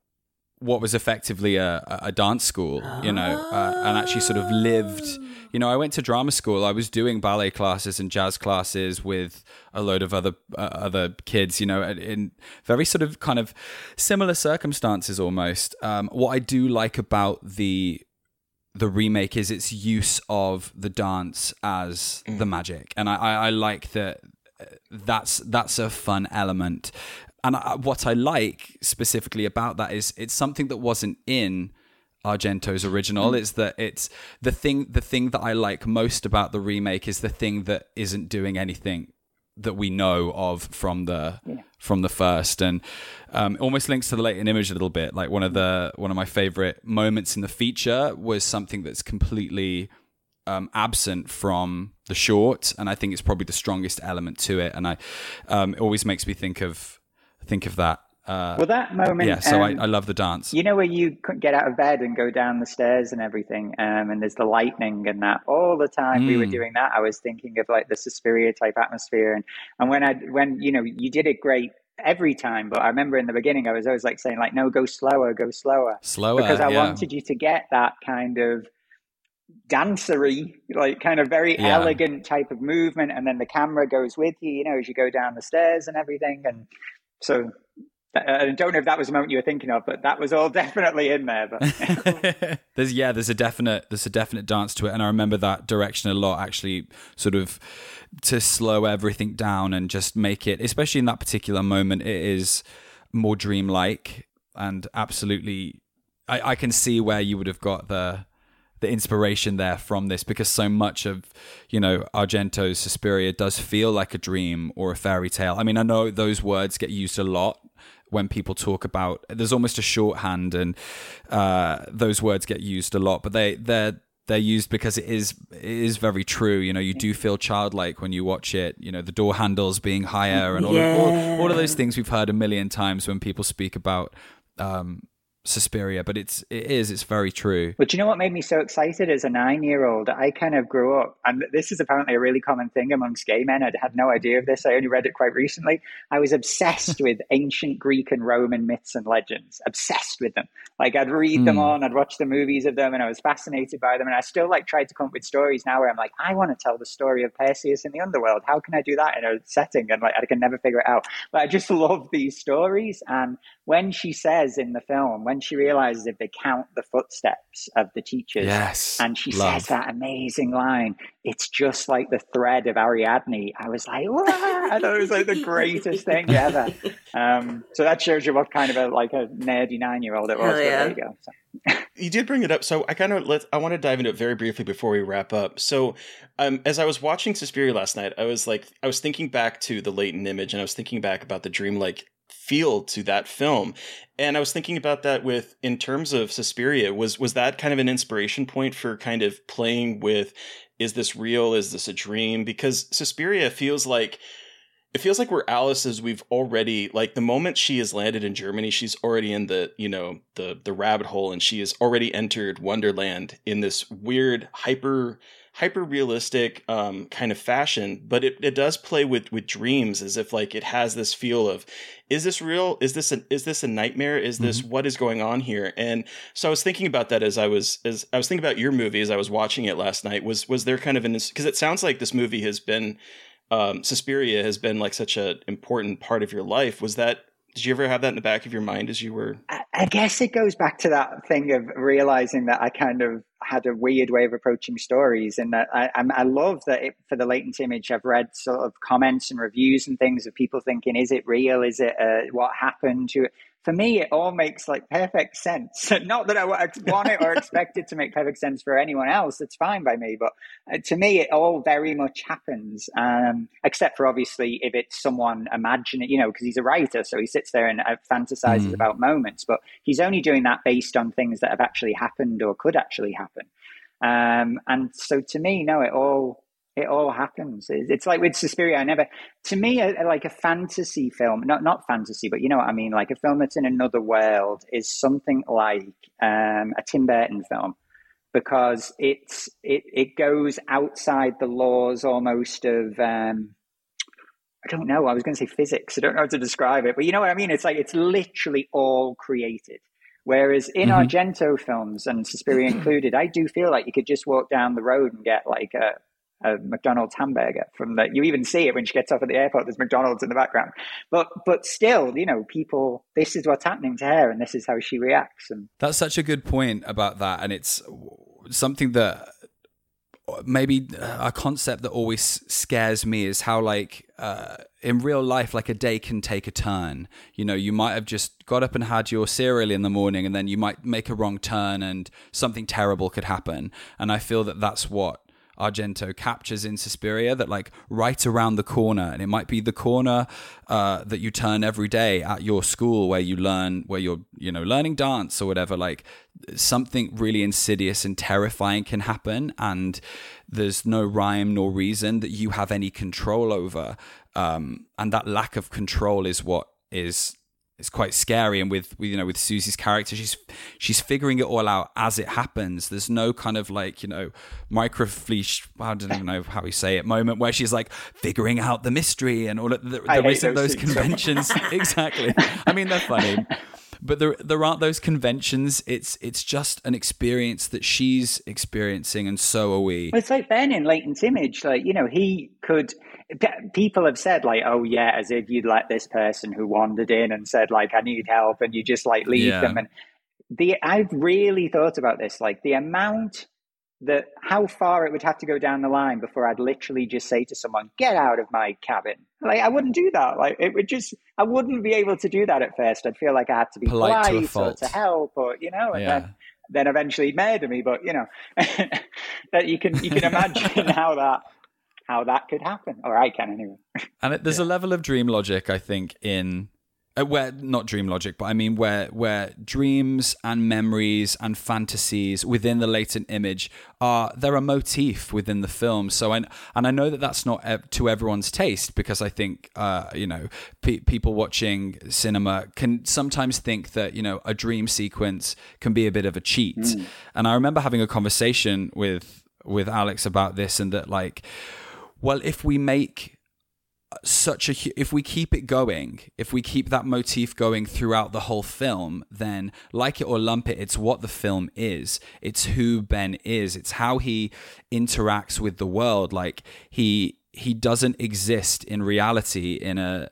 what was effectively a, a a dance school, you know, uh, and actually sort of lived. You know, I went to drama school. I was doing ballet classes and jazz classes with a load of other uh, other kids. You know, in- very sort of kind of similar circumstances almost. Um, what I do like about the the remake is its use of the dance as the magic, and I, I, I like that. uh, That's that's a fun element, and I, what I like specifically about that is it's something that wasn't in Argento's original. It's that it's the thing. The thing that I like most about the remake is the thing that isn't doing anything that we know of from the from the first. And um, almost links to the latent image a little bit. Like one of the one of my favorite moments in the feature was something that's completely um, absent from the short. And i think it's probably the strongest element to it. And i um, it always makes me think of think of that uh, well, that moment. yeah so I, um, I love the dance You know where you couldn't get out of bed and go down the stairs and everything, um, and there's the lightning and that. All the time we were Mm. doing that, I was thinking of like the Suspiria type atmosphere, and and when I when you know you did it great every time, but I remember in the beginning I was always like saying like no, go slower, go slower, slower because I yeah. wanted you to get that kind of dancery, like kind of very Yeah. elegant type of movement, and then the camera goes with you, you know, as you go down the stairs and everything, and so. Uh, I don't know if that was the moment you were thinking of, but that was all definitely in there. But there's yeah, there's a definite there's a definite dance to it, and I remember that direction a lot. Actually, sort of to slow everything down and just make it, especially in that particular moment, it is more dreamlike and absolutely. I, I can see where you would have got the the inspiration there from this because so much of you know Argento's Suspiria does feel like a dream or a fairy tale. I mean, I know those words get used a lot when people talk about. There's almost a shorthand, and uh, those words get used a lot, but they they're they're used because it is it is very true. You know, you do feel childlike when you watch it. You know, the door handles being higher and all, of, all, all of those things we've heard a million times when people speak about um, Suspiria. But it's it is it's very true. But you know what made me so excited as a nine year old? I kind of grew up, and this is apparently a really common thing amongst gay men. I had no idea of this. I only read it quite recently. I was obsessed with ancient Greek and Roman myths and legends, obsessed with them. Like I'd read them Hmm. on, I'd watch the movies of them, and I was fascinated by them. And I still like tried to come up with stories now where I'm like, I want to tell the story of Perseus in the underworld. How can I do that in a setting? And like, I can never figure it out. But I just love these stories. And when she says in the film, when she realizes if they count the footsteps of the teachers, Yes, and she love. says that amazing line, it's just like the thread of Ariadne. I was like, wow, I thought it was like the greatest thing ever. Um, so that shows you what kind of a like a nerdy nine year old it was. Hell But yeah. there you go. So, You did bring it up, so I kind of let I want to dive into it very briefly before we wrap up. So, um, as I was watching Suspiria last night, I was like, I was thinking back to the latent image, and I was thinking back about the dreamlike feel to that film. And I was thinking about that with in terms of Suspiria was was that kind of an inspiration point for kind of playing with is this real is this a dream because Suspiria feels like it feels like we're Alice as we've already like the moment she has landed in Germany, she's already in the you know the the rabbit hole, and she has already entered Wonderland in this weird hyper hyper realistic um, kind of fashion. But it, it does play with with dreams as if like it has this feel of is this real? Is this a, is this a nightmare? Is this Mhm. what is going on here? And so I was thinking about that as I was as I was thinking about your movie as I was watching it last night. Was was there kind of an because it sounds like this movie has been um, Suspiria has been like such an important part of your life. Was that? Did you ever have that in the back of your mind as you were? I, I guess it goes back to that thing of realizing that I kind of had a weird way of approaching stories, and that I, I love that it, for the latent image, I've read sort of comments and reviews and things of people thinking, "Is it real? Is it uh, what happened to it?" For me, it all makes like perfect sense. Not that I want it or expect it to make perfect sense for anyone else. It's fine by me, but uh, to me, it all very much happens. Um, except for obviously if it's someone imagining, you know, because he's a writer, so he sits there and uh, fantasizes Mm. about moments. But he's only doing that based on things that have actually happened or could actually happen. Um, and so to me, no, it all it all happens. It's like with Suspiria. I never, to me, a, like a fantasy film, not not fantasy, but you know what I mean. Like a film that's in another world is something like um, a Tim Burton film because it's it it goes outside the laws almost of. Um, I don't know. I was going to say physics. I don't know how to describe it, but you know what I mean. It's like it's literally all created. Whereas in Mhm. Argento films and Suspiria included, I do feel like you could just walk down the road and get like a, a McDonald's hamburger from the. You even see it when she gets off at the airport. There's McDonald's in the background, but but still, you know, people. This is what's happening to her, and this is how she reacts. And That's such a good point about that, and it's something that maybe a concept that always scares me is how like uh, in real life like a day can take a turn you know you might have just got up and had your cereal in the morning and then you might make a wrong turn and something terrible could happen and i feel that that's what Argento captures in Suspiria that like right around the corner, and it might be the corner uh, that you turn every day at your school where you learn where you're you know learning dance or whatever. Like something really insidious and terrifying can happen, and there's no rhyme nor reason that you have any control over, um, and that lack of control is what is it's quite scary and with, with you know with Susie's character she's she's figuring it all out as it happens there's no kind of like you know microfleesh I don't even know how we say it moment where she's like figuring out the mystery and all of the, there isn't those those scenes so much. conventions exactly I mean they're funny but there there aren't those conventions it's it's just an experience that she's experiencing and so are we it's like Ben in Latent Image. Like, you know, he could. People have said, like, oh, yeah, as if you'd let this person who wandered in and said, like, I need help, and you just, like, leave Yeah. them. And the I've really thought about this. Like, the amount that how far it would have to go down the line before I'd literally just say to someone, get out of my cabin. Like, I wouldn't do that. Like, it would just, I wouldn't be able to do that at first. I'd feel like I had to be Polite polite, to or to help or, you know, and Yeah. then then eventually he'd murder me. But you know, that you can you can imagine how that how that could happen, or I can anyway. And it, there's a level of dream logic, I think, in uh, where not dream logic, but I mean where where dreams and memories and fantasies within the latent image are they're a motif within the film. So and and I know that that's not to everyone's taste because I think uh, you know pe- people watching cinema can sometimes think that you know a dream sequence can be a bit of a cheat. And I remember having a conversation with with Alex about this and that like well if we make such a if we keep it going if we keep that motif going throughout the whole film then like it or lump it it's what the film is. It's who ben is. It's how he interacts with the world. Like he he doesn't exist in reality in a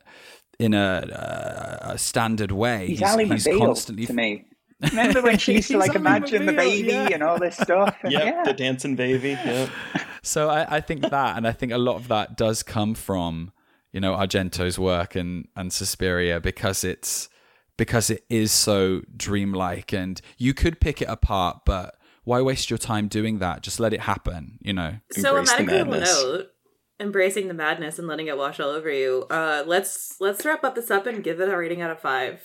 in a, uh, a standard way. He's, Ally McBeal to me. Remember when she used to like imagine the McBeal, baby yeah. and all this stuff? And Yep, yeah. the dancing baby. Yep. So I, I think that, and I think a lot of that does come from you know Argento's work and and Suspiria because it's because it is so dreamlike, and you could pick it apart, but why waste your time doing that? Just let it happen, you know. So a Embrace the medical madness. note. embracing the madness and letting it wash all over you. Uh, let's let's wrap up this up and give it a rating out of five.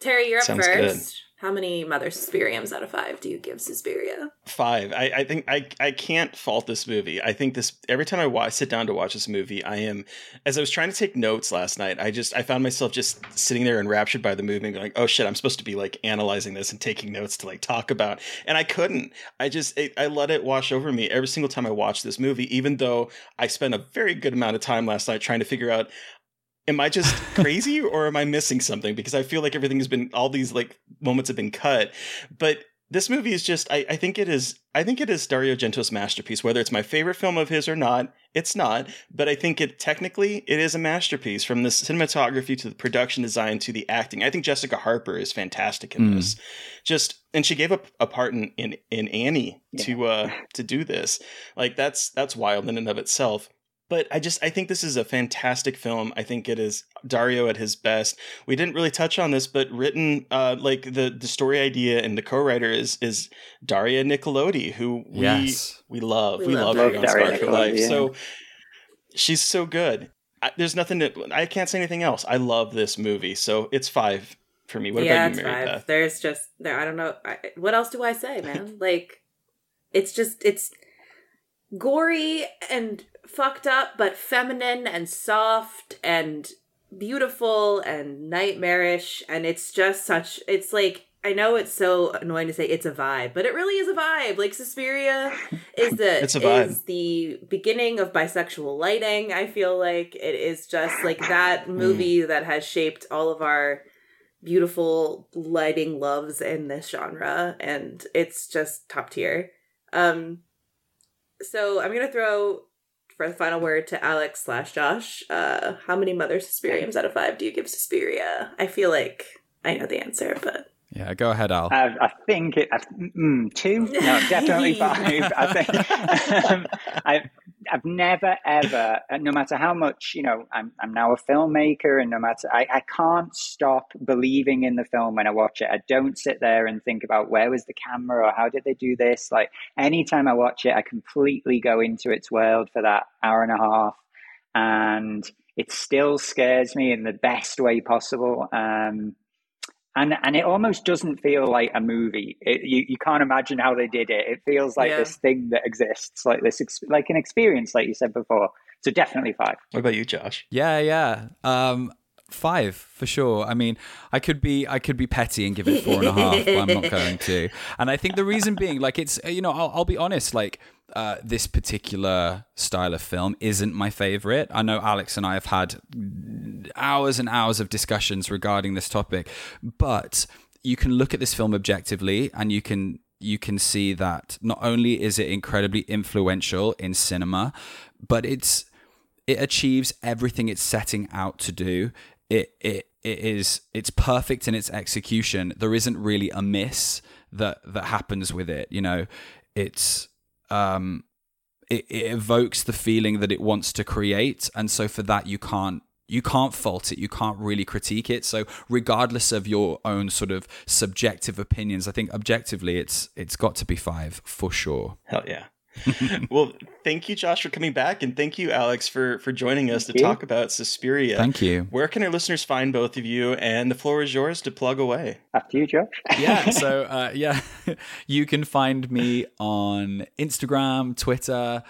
Terry, you're up Sounds first. How many Mother Suspiriums out of five do you give Suspiria? Five. I, I think I I can't fault this movie. I think this every time I watch, sit down to watch this movie, I am as I was trying to take notes last night. I just I found myself just sitting there enraptured by the movie, and going, "Oh shit, I'm supposed to be like analyzing this and taking notes to like talk about," and I couldn't. I just it, I let it wash over me every single time I watch this movie, even though I spent a very good amount of time last night trying to figure out am I just crazy or am I missing something? Because I feel like everything has been all these like moments have been cut. But this movie is just I, I think it is I think it is Dario Argento's masterpiece. Whether it's my favorite film of his or not, it's not. But I think it technically it is a masterpiece from the cinematography to the production design to the acting. I think Jessica Harper is fantastic in Mm. this. Just and she gave up a part in in, in Annie to uh to do this. Like that's that's wild in and of itself. But I just I think this is a fantastic film. I think it is Dario at his best. We didn't really touch on this, but written uh, like the the story idea and the co-writer is is Daria Nicolodi, who we Yes. we love. We We, love love, her on Scarred for Life. yeah. So she's so good. I, there's nothing that I can't say anything else. I love this movie, so it's five for me. What yeah, about you, it's Mary five. Beth? There's just there. I don't know. I, what else do I say, man? like, it's just it's gory and fucked up, but feminine and soft and beautiful and nightmarish, and it's just such. It's like. I know it's so annoying to say it's a vibe, but it really is a vibe. Like Suspiria is the It's a vibe. is the beginning of bisexual lighting. I feel like it is just like that movie that has shaped all of our beautiful lighting loves in this genre and it's just top tier um so i'm gonna throw for the final word to alex slash josh uh how many mother suspiriums out of five do you give suspiria? I feel like i know the answer but Yeah, go ahead, Al. I, I think it. I, mm, two? No, definitely five. I think um, I, I've never ever, uh, no matter how much you know, I'm I'm now a filmmaker, and no matter I, I can't stop believing in the film when I watch it. I don't sit there and think about where was the camera or how did they do this. Like anytime I watch it, I completely go into its world for that hour and a half, and it still scares me in the best way possible. Um, and and it almost doesn't feel like a movie. It, you you can't imagine how they did it. It feels like Yeah. this thing that exists, like this, ex- like an experience, like you said before. So definitely five. What about you, Josh? Yeah, yeah. Um, five for sure. I mean, I could be I could be petty and give it four and a half, but I'm not going to. And I think the reason being, like, it's you know, I'll, I'll be honest, like. Uh, this particular style of film isn't my favorite. I know Alex and I have had hours and hours of discussions regarding this topic, but you can look at this film objectively and you can you can see that not only is it incredibly influential in cinema, but it's it achieves everything it's setting out to do. It it it is it's perfect in its execution. There isn't really a miss that that happens with it. You know, it's um it, it evokes the feeling that it wants to create, and so for that you can't you can't fault it. You can't really critique it. So regardless of your own sort of subjective opinions, I think objectively it's it's got to be five for sure. Hell yeah. well, thank you, Josh, for coming back, and thank you, Alex, for for joining us Thank to you. talk about Suspiria. Thank you. Where can our listeners find both of you? And the floor is yours to plug away. After you, Josh. yeah so uh, yeah you can find me on instagram twitter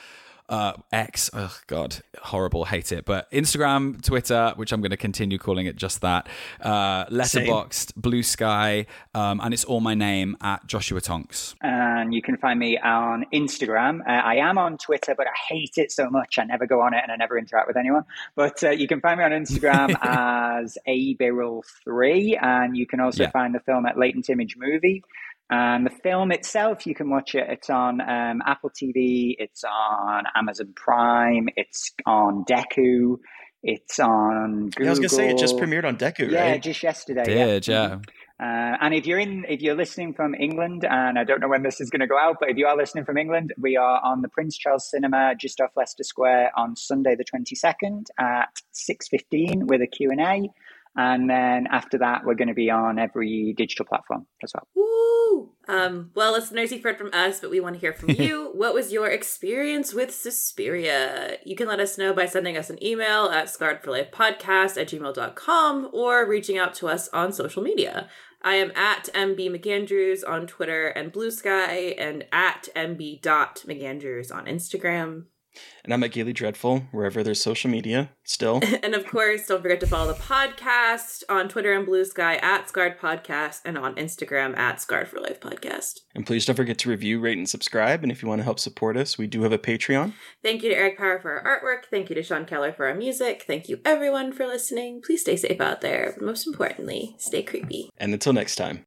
uh, X, oh god, horrible, hate it. But Instagram, Twitter, which I'm going to continue calling it just that, uh, Letterboxd, Blue Sky, um, and it's all my name at Joshua Tonks. and you can find me on Instagram. Uh, I am on Twitter, but I hate it so much. I never go on it and I never interact with anyone. But uh, you can find me on Instagram as abiral3, and you can also Yeah. find the film at Latent Image Movie. And the film itself, you can watch it. It's on um, Apple TV. It's on Amazon Prime. It's on Dekkoo. It's on Google. Yeah, I was gonna say it just premiered on Dekkoo, Yeah, right? just yesterday. yeah. Did, yeah. Uh, and if you're in, if you're listening from England, and I don't know when this is going to go out, but if you are listening from England, we are on the Prince Charles Cinema just off Leicester Square on Sunday the 22nd at 6:15 with a Q&A. And then after that, we're going to be on every digital platform as well. Woo! Um, well, listeners, you've heard from us, but we want to hear from you. what was your experience with Suspiria? You can let us know by sending us an email at scarredforlifepodcast at gmail.com or reaching out to us on social media. I am at MB McAndrews on Twitter and Bluesky and at MB.McAndrews on Instagram. And I'm at Gaily Dreadful, wherever there's social media still. and of course, don't forget to follow the podcast on Twitter and Bluesky at Scarred Podcast and on Instagram at Scarred for Life Podcast. And please don't forget to review, rate, and subscribe. And if you want to help support us, we do have a Patreon. Thank you to Eric Power for our artwork. Thank you to Sean Keller for our music. Thank you, everyone, for listening. Please stay safe out there. But most importantly, stay creepy. And until next time.